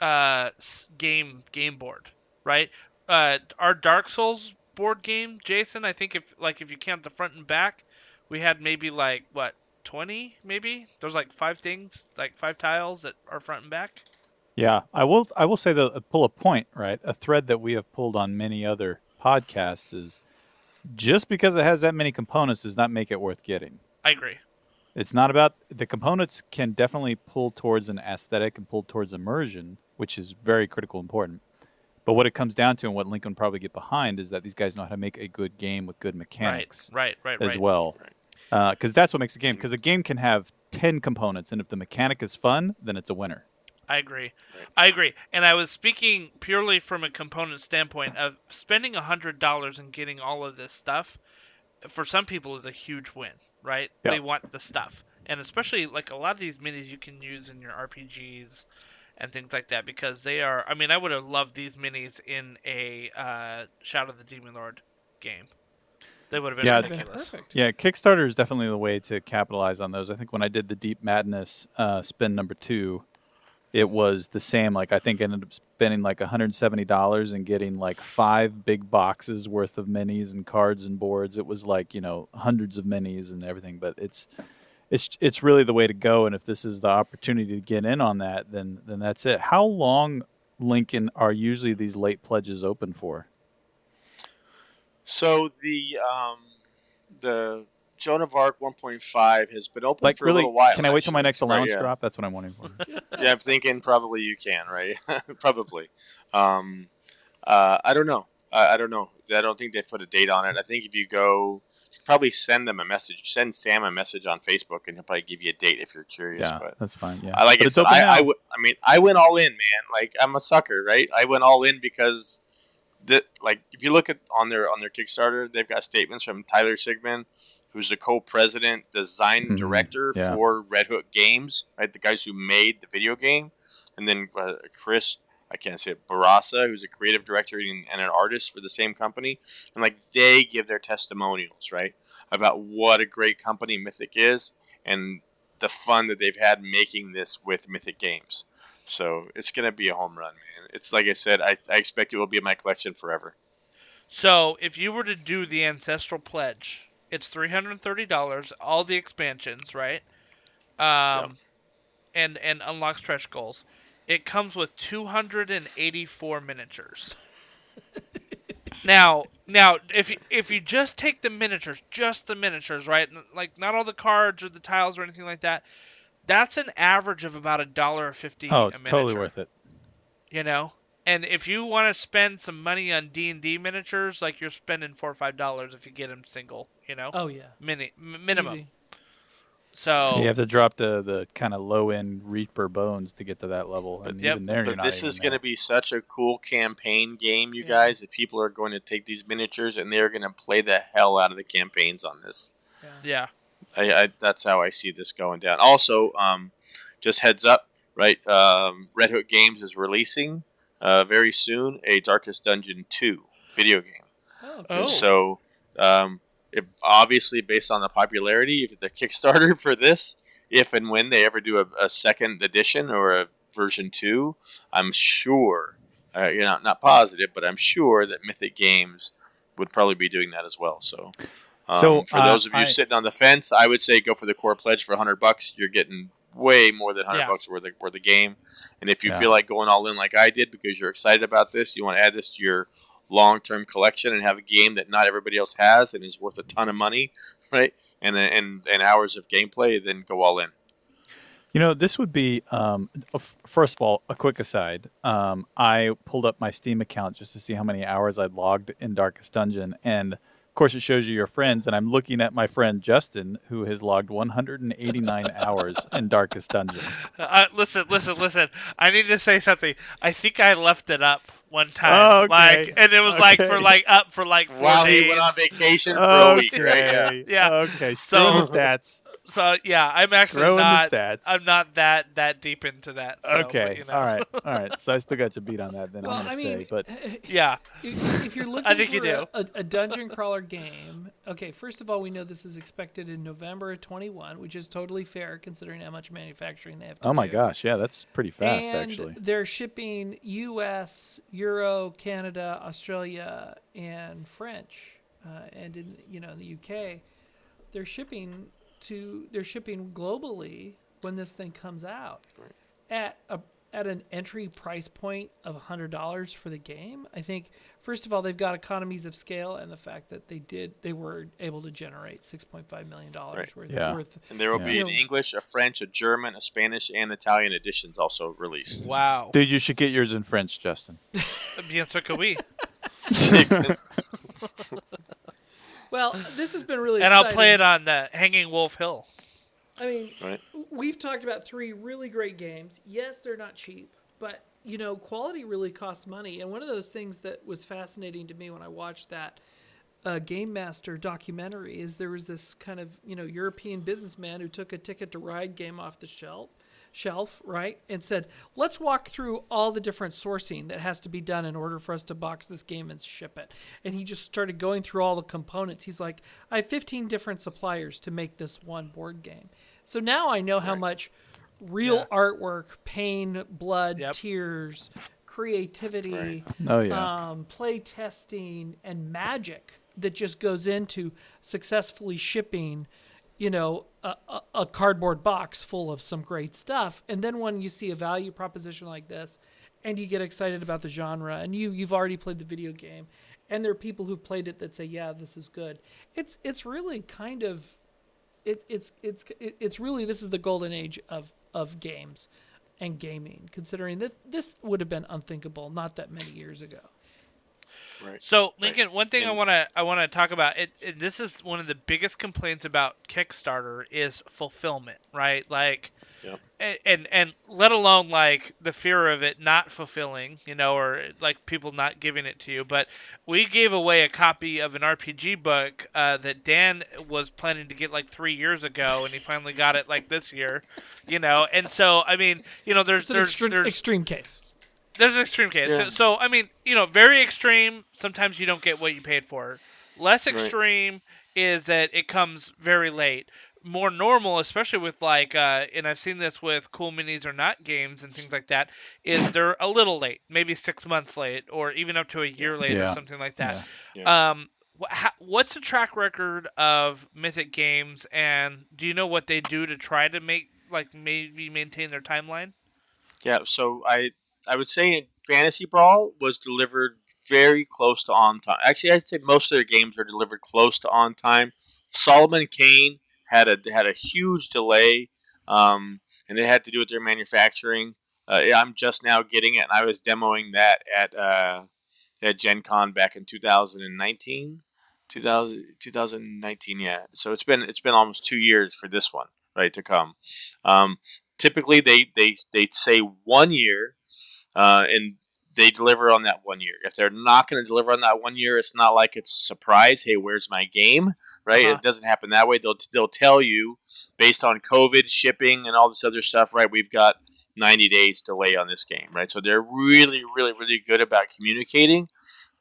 [SPEAKER 2] uh, game game board, right? Uh, our Dark Souls board game, Jason. I think if like if you count the front and back, we had maybe like what 20 maybe. There's like five things, like five tiles that are front and back.
[SPEAKER 1] Yeah, I will. I will say that uh, pull a point, right? A thread that we have pulled on many other podcasts is just because it has that many components does not make it worth getting.
[SPEAKER 2] I agree.
[SPEAKER 1] It's not about the components can definitely pull towards an aesthetic and pull towards immersion, which is very critical important. But what it comes down to, and what Lincoln probably get behind, is that these guys know how to make a good game with good mechanics,
[SPEAKER 2] right, right, right
[SPEAKER 1] as
[SPEAKER 2] right.
[SPEAKER 1] well. Because uh, that's what makes a game. Because a game can have ten components, and if the mechanic is fun, then it's a winner.
[SPEAKER 2] I agree. I agree. And I was speaking purely from a component standpoint of spending $100 and getting all of this stuff for some people is a huge win, right?
[SPEAKER 1] Yeah.
[SPEAKER 2] They want the stuff. And especially like a lot of these minis you can use in your RPGs and things like that because they are I mean I would have loved these minis in a uh, Shadow of the Demon Lord game. They would have been
[SPEAKER 1] Yeah,
[SPEAKER 2] ridiculous.
[SPEAKER 3] Perfect.
[SPEAKER 1] Yeah, Kickstarter is definitely the way to capitalize on those. I think when I did the Deep Madness uh, spin number two, it was the same. Like I think I ended up spending like $170 and getting like five big boxes worth of minis and cards and boards. It was like you know hundreds of minis and everything. But it's it's it's really the way to go. And if this is the opportunity to get in on that, then then that's it. How long, Lincoln, are usually these late pledges open for?
[SPEAKER 4] So the um, the Joan of Arc 1.5 has been open
[SPEAKER 1] Like
[SPEAKER 4] for
[SPEAKER 1] really?
[SPEAKER 4] a little while.
[SPEAKER 1] Can I wait till my
[SPEAKER 4] actually.
[SPEAKER 1] next
[SPEAKER 4] Right,
[SPEAKER 1] allowance
[SPEAKER 4] yeah.
[SPEAKER 1] drop? That's what I'm wanting. for.
[SPEAKER 4] yeah, I'm thinking probably you can, right? probably. Um, uh, I don't know. I, I don't know. I don't think they put a date on it. I think if you go, you probably send them a message. Send Sam a message on Facebook, and he'll probably give you a date if you're curious.
[SPEAKER 1] yeah,
[SPEAKER 4] But
[SPEAKER 1] that's fine. Yeah,
[SPEAKER 4] I like
[SPEAKER 1] But
[SPEAKER 4] it.
[SPEAKER 1] it's open
[SPEAKER 4] I,
[SPEAKER 1] now.
[SPEAKER 4] I, w- I mean, I went all in, man. Like I'm a sucker, right? I went all in because that, like, if you look at on their on their Kickstarter, they've got statements from Tyler Sigman, who's the co-president, design
[SPEAKER 1] Mhm.
[SPEAKER 4] director
[SPEAKER 1] Yeah.
[SPEAKER 4] for Red Hook Games, right? The guys who made the video game, and then uh, Chris. I can't say it. Bourassa, who's a creative director and, and an artist for the same company, and like they give their testimonials, right, about what a great company Mythic is, and the fun that they've had making this with Mythic Games. So it's gonna be a home run, man. It's like I said, I, I expect it will be in my collection forever.
[SPEAKER 2] So if you were to do the ancestral pledge, it's three hundred and thirty dollars, all the expansions, right? Um, and and unlock stretch goals. It comes with two hundred and eighty-four miniatures. now, now, if you, if you just take the miniatures, just the miniatures, right? Like not all the cards or the tiles or anything like that. That's an average of about a dollar fifty.
[SPEAKER 1] oh,
[SPEAKER 2] a
[SPEAKER 1] it's totally worth it.
[SPEAKER 2] you know and if you want to spend some money on d&d miniatures like you're spending four or five dollars if you get them single you know
[SPEAKER 3] Oh yeah.
[SPEAKER 2] Mini, m- minimum
[SPEAKER 3] Easy.
[SPEAKER 2] so
[SPEAKER 1] You have to drop the the kind of low end Reaper bones to get to that level, and
[SPEAKER 2] Yep.
[SPEAKER 1] even there, you're
[SPEAKER 4] But
[SPEAKER 1] not
[SPEAKER 4] this is going to be such a cool campaign game, you
[SPEAKER 3] Yeah.
[SPEAKER 4] guys. That people are going to take these miniatures and they're going to play the hell out of the campaigns on this.
[SPEAKER 3] Yeah.
[SPEAKER 2] yeah
[SPEAKER 4] I, I that's how I see this going down. Also, um, just heads up, right? Um, Red Hook Games is releasing uh, very soon a Darkest Dungeon two video game.
[SPEAKER 3] Oh,
[SPEAKER 2] Oh.
[SPEAKER 4] So, um, if, obviously, based on the popularity of the Kickstarter for this, if and when they ever do a, a second edition or a version two, I'm sure, uh, you're not not positive, but I'm sure that Mythic Games would probably be doing that as well. So, um,
[SPEAKER 1] So,
[SPEAKER 4] for
[SPEAKER 1] uh,
[SPEAKER 4] those of you
[SPEAKER 1] I-
[SPEAKER 4] sitting on the fence, I would say go for the core pledge for 100 bucks. You're getting way more than 100
[SPEAKER 2] Yeah.
[SPEAKER 4] bucks worth of, worth of game. And if you
[SPEAKER 1] Yeah.
[SPEAKER 4] feel like going all in like I did because you're excited about this, you want to add this to your long-term collection and have a game that not everybody else has and is worth a ton of money, right? And and and hours of gameplay, then go all in.
[SPEAKER 1] You know, this would be um, first of all a quick aside. Um, I pulled up my Steam account just to see how many hours I'd logged in Darkest Dungeon, and of course, it shows you your friends. And I'm looking at my friend Justin, who has logged 189 hours in Darkest Dungeon.
[SPEAKER 2] Uh, listen, listen, listen. I need to say something. I think I left it up one time, like,
[SPEAKER 1] Okay,
[SPEAKER 2] and it was like for like up for like four
[SPEAKER 4] While
[SPEAKER 2] days.
[SPEAKER 4] he went on vacation for a week, right? Yeah.
[SPEAKER 2] Yeah.
[SPEAKER 1] Okay. Screwing
[SPEAKER 2] So-
[SPEAKER 1] the stats.
[SPEAKER 2] So yeah, I'm actually
[SPEAKER 1] Throwing the
[SPEAKER 2] not.
[SPEAKER 1] stats.
[SPEAKER 2] I'm not that that deep into that. So, but,
[SPEAKER 1] okay.
[SPEAKER 2] you know.
[SPEAKER 1] All right. All right. So I still got you beat on that. Then
[SPEAKER 3] Well,
[SPEAKER 1] I'm gonna
[SPEAKER 3] I mean,
[SPEAKER 1] say, but
[SPEAKER 2] Yeah.
[SPEAKER 3] if, if you're looking
[SPEAKER 2] I think you
[SPEAKER 3] for
[SPEAKER 2] do.
[SPEAKER 3] A, a dungeon crawler game, okay, first of all, we know this is expected in November of 21, which is totally fair considering how much manufacturing they have to
[SPEAKER 1] oh my
[SPEAKER 3] do.
[SPEAKER 1] gosh, yeah, that's pretty fast
[SPEAKER 3] and
[SPEAKER 1] actually.
[SPEAKER 3] They're shipping U.S., Euro, Canada, Australia, and French, uh, and in you know in the U.K. They're shipping to they're shipping globally when this thing comes out at a at an entry price point of hundred dollars for the game. I think first of all they've got economies of scale and the fact that they did they were able to generate six point five million dollars
[SPEAKER 4] Right.
[SPEAKER 3] worth,
[SPEAKER 1] Yeah.
[SPEAKER 3] worth
[SPEAKER 4] And there will
[SPEAKER 1] Yeah.
[SPEAKER 4] be an English, a French, a German, a Spanish, and Italian editions also released.
[SPEAKER 2] Wow.
[SPEAKER 1] Dude, you should get yours in French, Justin.
[SPEAKER 2] Bien sûr que oui.
[SPEAKER 3] Well, this has been really
[SPEAKER 2] And I'll play it on the Hanging Wolf Hill.
[SPEAKER 3] I mean,
[SPEAKER 4] Right.
[SPEAKER 3] we've talked about three really great games. Yes, they're not cheap, but you know, quality really costs money. And one of those things that was fascinating to me when I watched that uh, Game Master documentary is there was this kind of you know European businessman who took a Ticket to Ride game off the shelf, shelf, right, and said, "Let's walk through all the different sourcing that has to be done in order for us to box this game and ship it." And he just started going through all the components. He's like, "I have 15 different suppliers to make this one board game." So now I know how much real
[SPEAKER 2] Yeah.
[SPEAKER 3] artwork, pain, blood,
[SPEAKER 2] Yep.
[SPEAKER 3] tears, creativity,
[SPEAKER 1] Oh yeah.
[SPEAKER 3] um, play testing and magic that just goes into successfully shipping you know a, a, cardboard box full of some great stuff. And then when you see a value proposition like this and you get excited about the genre and you you've already played the video game and there are people who've played it that say yeah this is good. It's it's really kind of it, it's it's it- it's really this is the golden age of of games and gaming considering that this would have been unthinkable not that many years ago
[SPEAKER 4] Right.
[SPEAKER 2] So Lincoln, one thing I want to I want to talk about it, it. This is one of the biggest complaints about Kickstarter is fulfillment, right? Like,
[SPEAKER 4] Yep.
[SPEAKER 2] and, and and let alone like the fear of it not fulfilling, you know, or like people not giving it to you. But we gave away a copy of an RPG book uh, that Dan was planning to get like three years ago, and he finally got it like this year, you know. And so I mean, you know, there's
[SPEAKER 3] it's an
[SPEAKER 2] there's
[SPEAKER 3] extreme,
[SPEAKER 2] there's
[SPEAKER 3] extreme case
[SPEAKER 2] there's an extreme case.
[SPEAKER 4] Yeah.
[SPEAKER 2] So, so, I mean, you know, very extreme. Sometimes you don't get what you paid for. Less
[SPEAKER 4] Right.
[SPEAKER 2] extreme is that it comes very late. More normal, especially with like, uh, and I've seen this with cool minis or not games and things like that, is they're a little late, maybe six months late, or even up to a year late, or something like that.
[SPEAKER 4] Yeah.
[SPEAKER 2] Um, wh- ha- what's the track record of Mythic Games, and do you know what they do to try to make like maybe maintain their timeline?
[SPEAKER 4] Yeah, so I I would say Fantasy Brawl was delivered very close to on time. Actually, I'd say most of their games are delivered close to on time. Solomon Kane had a had a huge delay, um, and it had to do with their manufacturing. Uh, I'm just now getting it, and I was demoing that at uh, at Gen Con back in 2019. 2000, 2019, yeah. So it's been it's been almost two years for this one, right, to come. Um, typically, they they they say one year, uh, and they deliver on that one year. If they're not going to deliver on that one year, it's not like it's a surprise. Hey, where's my game? Right?
[SPEAKER 2] Uh-huh.
[SPEAKER 4] It doesn't happen that way. They'll they'll tell you based on COVID, shipping, and all this other stuff. Right? We've got 90 days delay on this game. Right? So they're really, really, really good about communicating.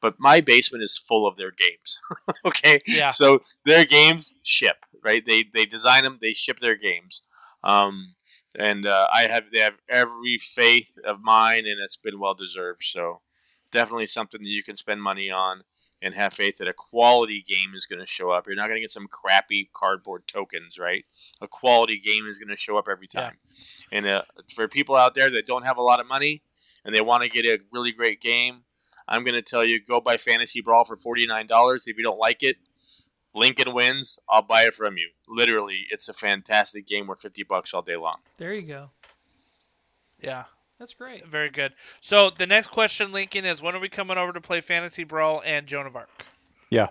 [SPEAKER 4] But my basement is full of their games. okay.
[SPEAKER 2] Yeah.
[SPEAKER 4] So their games ship. Right? They they design them. They ship their games. Um, and uh, I have they have every faith of mine, and it's been well deserved. So definitely something that you can spend money on and have faith that a quality game is going to show up. You're not going to get some crappy cardboard tokens, right? A quality game is going to show up every
[SPEAKER 2] Yeah.
[SPEAKER 4] time. And uh, for people out there that don't have a lot of money and they want to get a really great game, I'm going to tell you go buy Fantasy Brawl for $49. If you don't like it, Lincoln wins, I'll buy it from you. Literally, it's a fantastic game worth fifty bucks all day long.
[SPEAKER 3] There you go.
[SPEAKER 2] Yeah,
[SPEAKER 3] That's great.
[SPEAKER 2] very good. So the next question, Lincoln, is when are we coming over to play Fantasy Brawl and Joan of Arc? Yeah.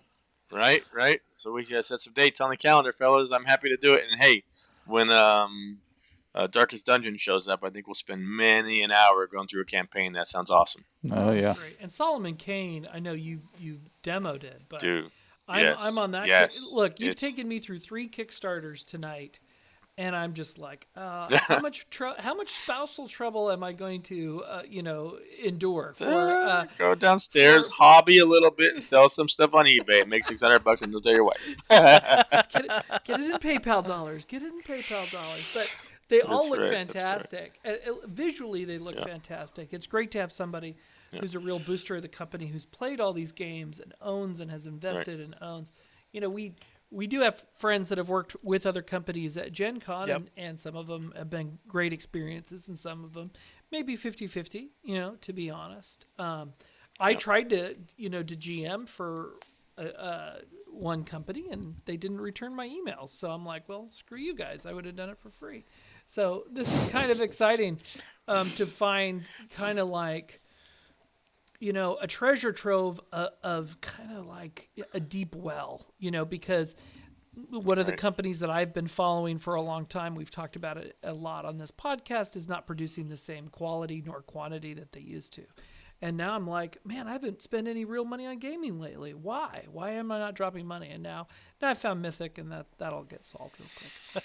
[SPEAKER 4] Right, right. So we gotta set some dates on the calendar, fellas. I'm happy to do it. And hey, when um, uh, Darkest Dungeon shows up, I think we'll spend many an hour going through a campaign. That sounds awesome,
[SPEAKER 1] Oh yeah.
[SPEAKER 3] Great. And Solomon Kane, I know you you demoed it, but
[SPEAKER 4] dude.
[SPEAKER 3] I'm,
[SPEAKER 4] yes,
[SPEAKER 3] I'm on that.
[SPEAKER 4] yes,
[SPEAKER 3] Look, you've
[SPEAKER 4] it's-
[SPEAKER 3] taken me through three Kickstarters tonight, and I'm just like, uh, how much tr- how much spousal trouble am I going to, uh, you know, endure for? Uh,
[SPEAKER 4] Go downstairs, hobby a little bit, and sell some stuff on eBay. Make six hundred bucks, and you'll tell your wife.
[SPEAKER 3] get, it, get it in PayPal dollars. Get it in PayPal dollars. But they all
[SPEAKER 4] That's
[SPEAKER 3] look
[SPEAKER 4] right.
[SPEAKER 3] fantastic. Uh, uh, visually, they look
[SPEAKER 4] Yeah.
[SPEAKER 3] fantastic. It's great to have somebody who's a real booster of the company, who's played all these games and owns and has invested and owns. You know, we we do have friends that have worked with other companies at Gen Con,
[SPEAKER 2] Yep.
[SPEAKER 3] and, and some of them have been great experiences, and some of them maybe 50 50, you know, to be honest. Um, I tried to, you know, to GM for uh, uh, one company and they didn't return my emails. So I'm like, well, screw you guys. I would have done it for free. So this is kind of exciting um, to find kind of like, you know, a treasure trove of, of kind of like a deep well, you know, because one of the companies that I've been following for a long time, we've talked about it a lot on this podcast, is not producing the same quality nor quantity that they used to. And now I'm like, man, I haven't spent any real money on gaming lately. Why? Why am I not dropping money? And now, now I found Mythic, and that that'll get solved real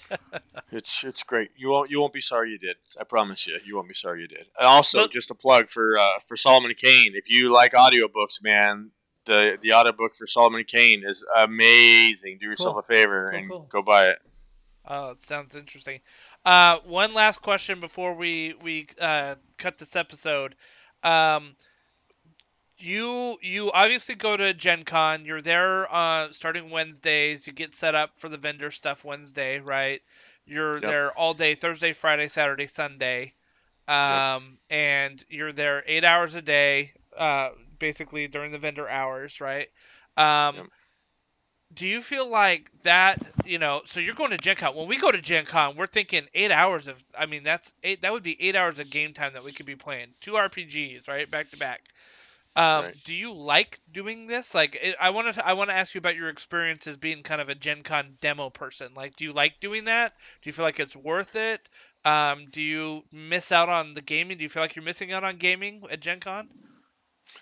[SPEAKER 3] quick.
[SPEAKER 4] It's it's great. You won't you won't be sorry you did. I promise you. You won't be sorry you did. And also,
[SPEAKER 2] But-
[SPEAKER 4] just a plug for uh, for Solomon Kane. If you like audiobooks, man, the the audiobook for Solomon Kane is amazing. Do yourself
[SPEAKER 3] Cool.
[SPEAKER 4] a favor
[SPEAKER 3] Cool,
[SPEAKER 4] and
[SPEAKER 3] cool.
[SPEAKER 4] go buy it.
[SPEAKER 2] Oh, it sounds interesting. Uh, one last question before we we uh, cut this episode. Um, you you obviously go to Gen Con. You're there uh, starting Wednesdays. You get set up for the vendor stuff Wednesday, right? You're
[SPEAKER 4] Yep.
[SPEAKER 2] there all day Thursday, Friday, Saturday, Sunday, um, and you're there eight hours a day, uh, basically during the vendor hours, right? Um,
[SPEAKER 4] Yep.
[SPEAKER 2] Do you feel like that? You know, so you're going to Gen Con. When we go to Gen Con, we're thinking eight hours of. I mean, that's eight. That would be eight hours of game time that we could be playing. Two RPGs, right, back to back. Um,
[SPEAKER 4] Right.
[SPEAKER 2] Do you like doing this? Like, it, I want to. I want to ask you about your experience as being kind of a Gen Con demo person. Like, do you like doing that? Do you feel like it's worth it? Um, do you miss out on the gaming? Do you feel like you're missing out on gaming at Gen Con?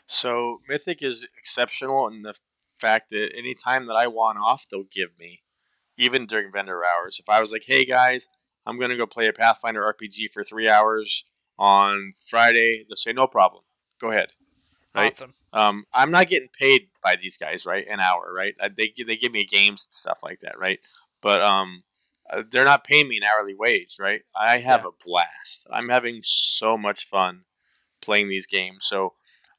[SPEAKER 4] So Mythic is exceptional in the fact that any time that I want off, they'll give me, even during vendor hours. If I was like, "Hey guys, I'm gonna go play a Pathfinder RPG for three hours on Friday," they'll say, "No problem, go ahead." Right?
[SPEAKER 2] Awesome.
[SPEAKER 4] Um, I'm not getting paid by these guys, right? An hour, right? Uh, They they give me games and stuff like that, right? But um, uh, they're not paying me an hourly wage, right? I have
[SPEAKER 2] Yeah.
[SPEAKER 4] a blast. I'm having so much fun playing these games. So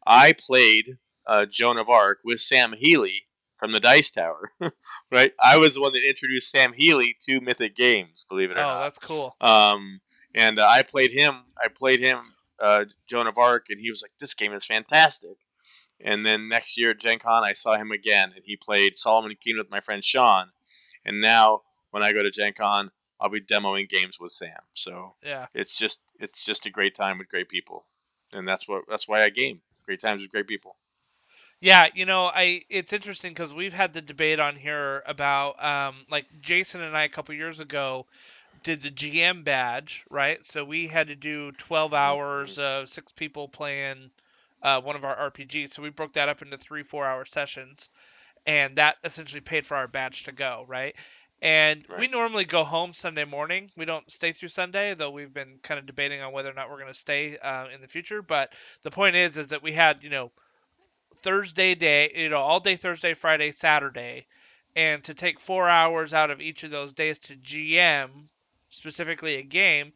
[SPEAKER 4] I played uh, Joan of Arc with Sam Healey from the Dice Tower, right? I was the one that introduced Sam Healey to Mythic Games, believe it
[SPEAKER 2] Oh,
[SPEAKER 4] or not.
[SPEAKER 2] Oh, that's cool.
[SPEAKER 4] Um, and uh, I played him. I played him, uh, Joan of Arc, and he was like, "This game is fantastic." And then next year at Gen Con, I saw him again, and he played Solomon Kane with my friend Sean. And now, when I go to Gen Con, I'll be demoing games with Sam. So
[SPEAKER 2] Yeah.
[SPEAKER 4] it's just it's just a great time with great people, and that's what that's why I game. Great times with great people.
[SPEAKER 2] Yeah, you know, I it's interesting because we've had the debate on here about um, like Jason and I a couple years ago did the GM badge, right? So we had to do 12 hours of six people playing uh, one of our RPGs. So we broke that up into three four hour sessions, and that essentially paid for our badge to go, right? And we normally go home Sunday morning. We don't stay through Sunday, though we've been kind of debating on whether or not we're going to stay uh, in the future. But the point is, is that we had you know Thursday day, you know, all day Thursday, Friday, Saturday, and to take four hours out of each of those days to GM specifically a game,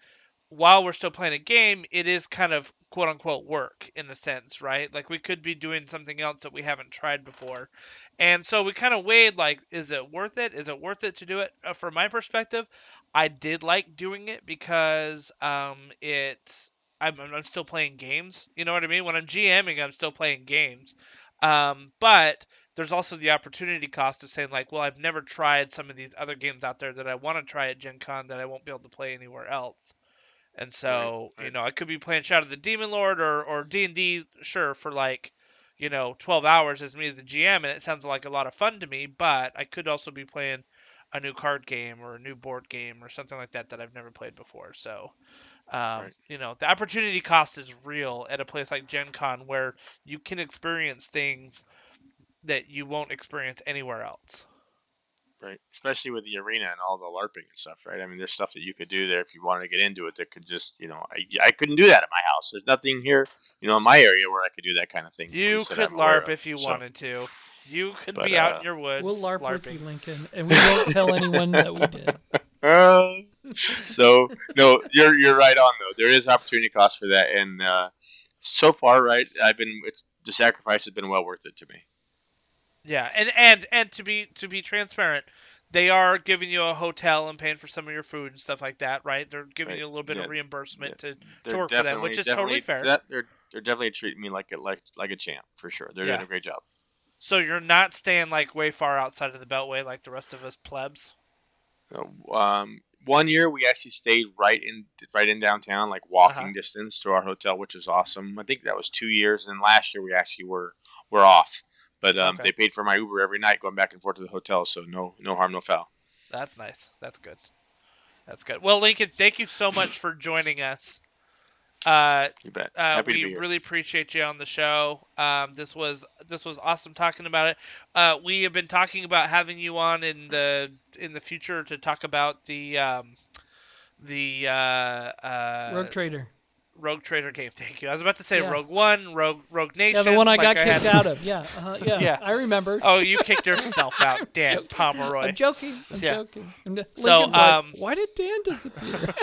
[SPEAKER 2] while we're still playing a game, it is kind of quote unquote work in a sense, right? Like we could be doing something else that we haven't tried before. And so we kind of weighed like, is it worth it? Is it worth it to do it? Uh, from my perspective, I did like doing it because um, it I'm, I'm still playing games. You know what I mean? When I'm GMing, I'm still playing games. Um, but there's also the opportunity cost of saying like, well, I've never tried some of these other games out there that I want to try at Gen Con that I won't be able to play anywhere else. And so,
[SPEAKER 4] right.
[SPEAKER 2] you know, I could be playing Shadow of the Demon Lord or or D and D, sure, for like, you know, 12 hours as me the GM, and it sounds like a lot of fun to me. But I could also be playing a new card game or a new board game or something like that that I've never played before. So, um,
[SPEAKER 4] Right.
[SPEAKER 2] you know, the opportunity cost is real at a place like Gen Con where you can experience things that you won't experience anywhere else.
[SPEAKER 4] Right. Especially with the arena and all the LARPing and stuff, right? I mean, there's stuff that you could do there if you wanted to get into it that could just, you know, I, I couldn't do that at my house. There's nothing here, you know, in my area where I could do that kind of thing.
[SPEAKER 2] You could LARP if you
[SPEAKER 4] So,
[SPEAKER 2] wanted to. You could
[SPEAKER 4] But,
[SPEAKER 2] be out
[SPEAKER 4] uh,
[SPEAKER 2] in your woods.
[SPEAKER 3] We'll LARP
[SPEAKER 2] LARPing.
[SPEAKER 3] with you, Lincoln, and we won't tell anyone that we did.
[SPEAKER 4] Uh, so no, you're you're right on though. There is opportunity cost for that, and uh, so far, right, I've been it's, the sacrifice has been well worth it to me.
[SPEAKER 2] Yeah, and and and to be to be transparent, they are giving you a hotel and paying for some of your food and stuff like that, right? They're giving
[SPEAKER 4] Right.
[SPEAKER 2] you a little bit
[SPEAKER 4] Yeah.
[SPEAKER 2] of reimbursement to
[SPEAKER 4] They're
[SPEAKER 2] work for them, which is totally fair.
[SPEAKER 4] That, they're they're definitely treating me like a like like a champ for sure. They're
[SPEAKER 2] Yeah.
[SPEAKER 4] doing a great job.
[SPEAKER 2] So you're not staying like way far outside of the beltway like the rest of us plebs.
[SPEAKER 4] Uh, Um, one year we actually stayed right in right in downtown, like walking
[SPEAKER 2] Uh-huh.
[SPEAKER 4] distance to our hotel, which was awesome. I think that was two years, and last year we actually were were off, but um,
[SPEAKER 2] Okay.
[SPEAKER 4] they paid for my Uber every night going back and forth to the hotel, so no no harm, no foul.
[SPEAKER 2] That's nice. That's good. That's good. Well, Lincoln, thank you so much for joining us. Uh,
[SPEAKER 4] You bet.
[SPEAKER 2] uh,
[SPEAKER 4] Happy to
[SPEAKER 2] we
[SPEAKER 4] be here.
[SPEAKER 2] really appreciate you on the show. Um, this was this was awesome talking about it. Uh, we have been talking about having you on in the in the future to talk about the um, the uh, uh,
[SPEAKER 3] Rogue Trader.
[SPEAKER 2] Rogue Trader game. Thank you. I was about to say
[SPEAKER 3] Yeah.
[SPEAKER 2] Rogue One, Rogue Rogue Nation.
[SPEAKER 3] Yeah, the one I
[SPEAKER 2] like
[SPEAKER 3] got
[SPEAKER 2] had-
[SPEAKER 3] kicked out of. Yeah, uh, yeah,
[SPEAKER 2] Yeah.
[SPEAKER 3] I remember.
[SPEAKER 2] Oh, you kicked yourself out, Dan
[SPEAKER 3] joking.
[SPEAKER 2] Pomeroy.
[SPEAKER 3] I'm joking. I'm
[SPEAKER 2] Yeah.
[SPEAKER 3] joking. And uh,
[SPEAKER 2] So,
[SPEAKER 3] Lincoln's like,
[SPEAKER 2] um,
[SPEAKER 3] why did Dan disappear?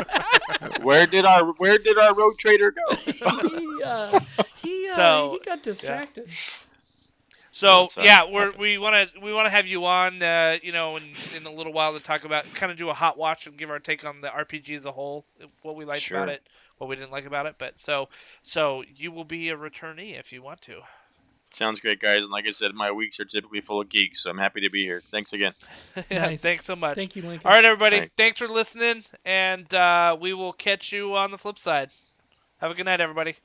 [SPEAKER 4] where did our where did our road trader go?
[SPEAKER 3] he, uh, he, uh,
[SPEAKER 2] So,
[SPEAKER 3] he got distracted.
[SPEAKER 2] So
[SPEAKER 4] That's,
[SPEAKER 2] yeah, we're,
[SPEAKER 4] happens.
[SPEAKER 2] we want to we want to have you on, uh, you know, in, in a little while to talk about, kind of do a hot watch and give our take on the RPG as a whole, what we liked about
[SPEAKER 4] Sure.
[SPEAKER 2] it, what we didn't like about it. But so so you will be a returnee if you want to.
[SPEAKER 4] Sounds great, guys. And like I said, my weeks are typically full of geeks, so I'm happy to be here. Thanks again.
[SPEAKER 2] yeah,
[SPEAKER 3] Nice.
[SPEAKER 2] thanks so much.
[SPEAKER 3] Thank you, Lincoln.
[SPEAKER 2] All right, everybody,
[SPEAKER 4] All right.
[SPEAKER 2] thanks for listening, and uh, we will catch you on the flip side. Have a good night, everybody.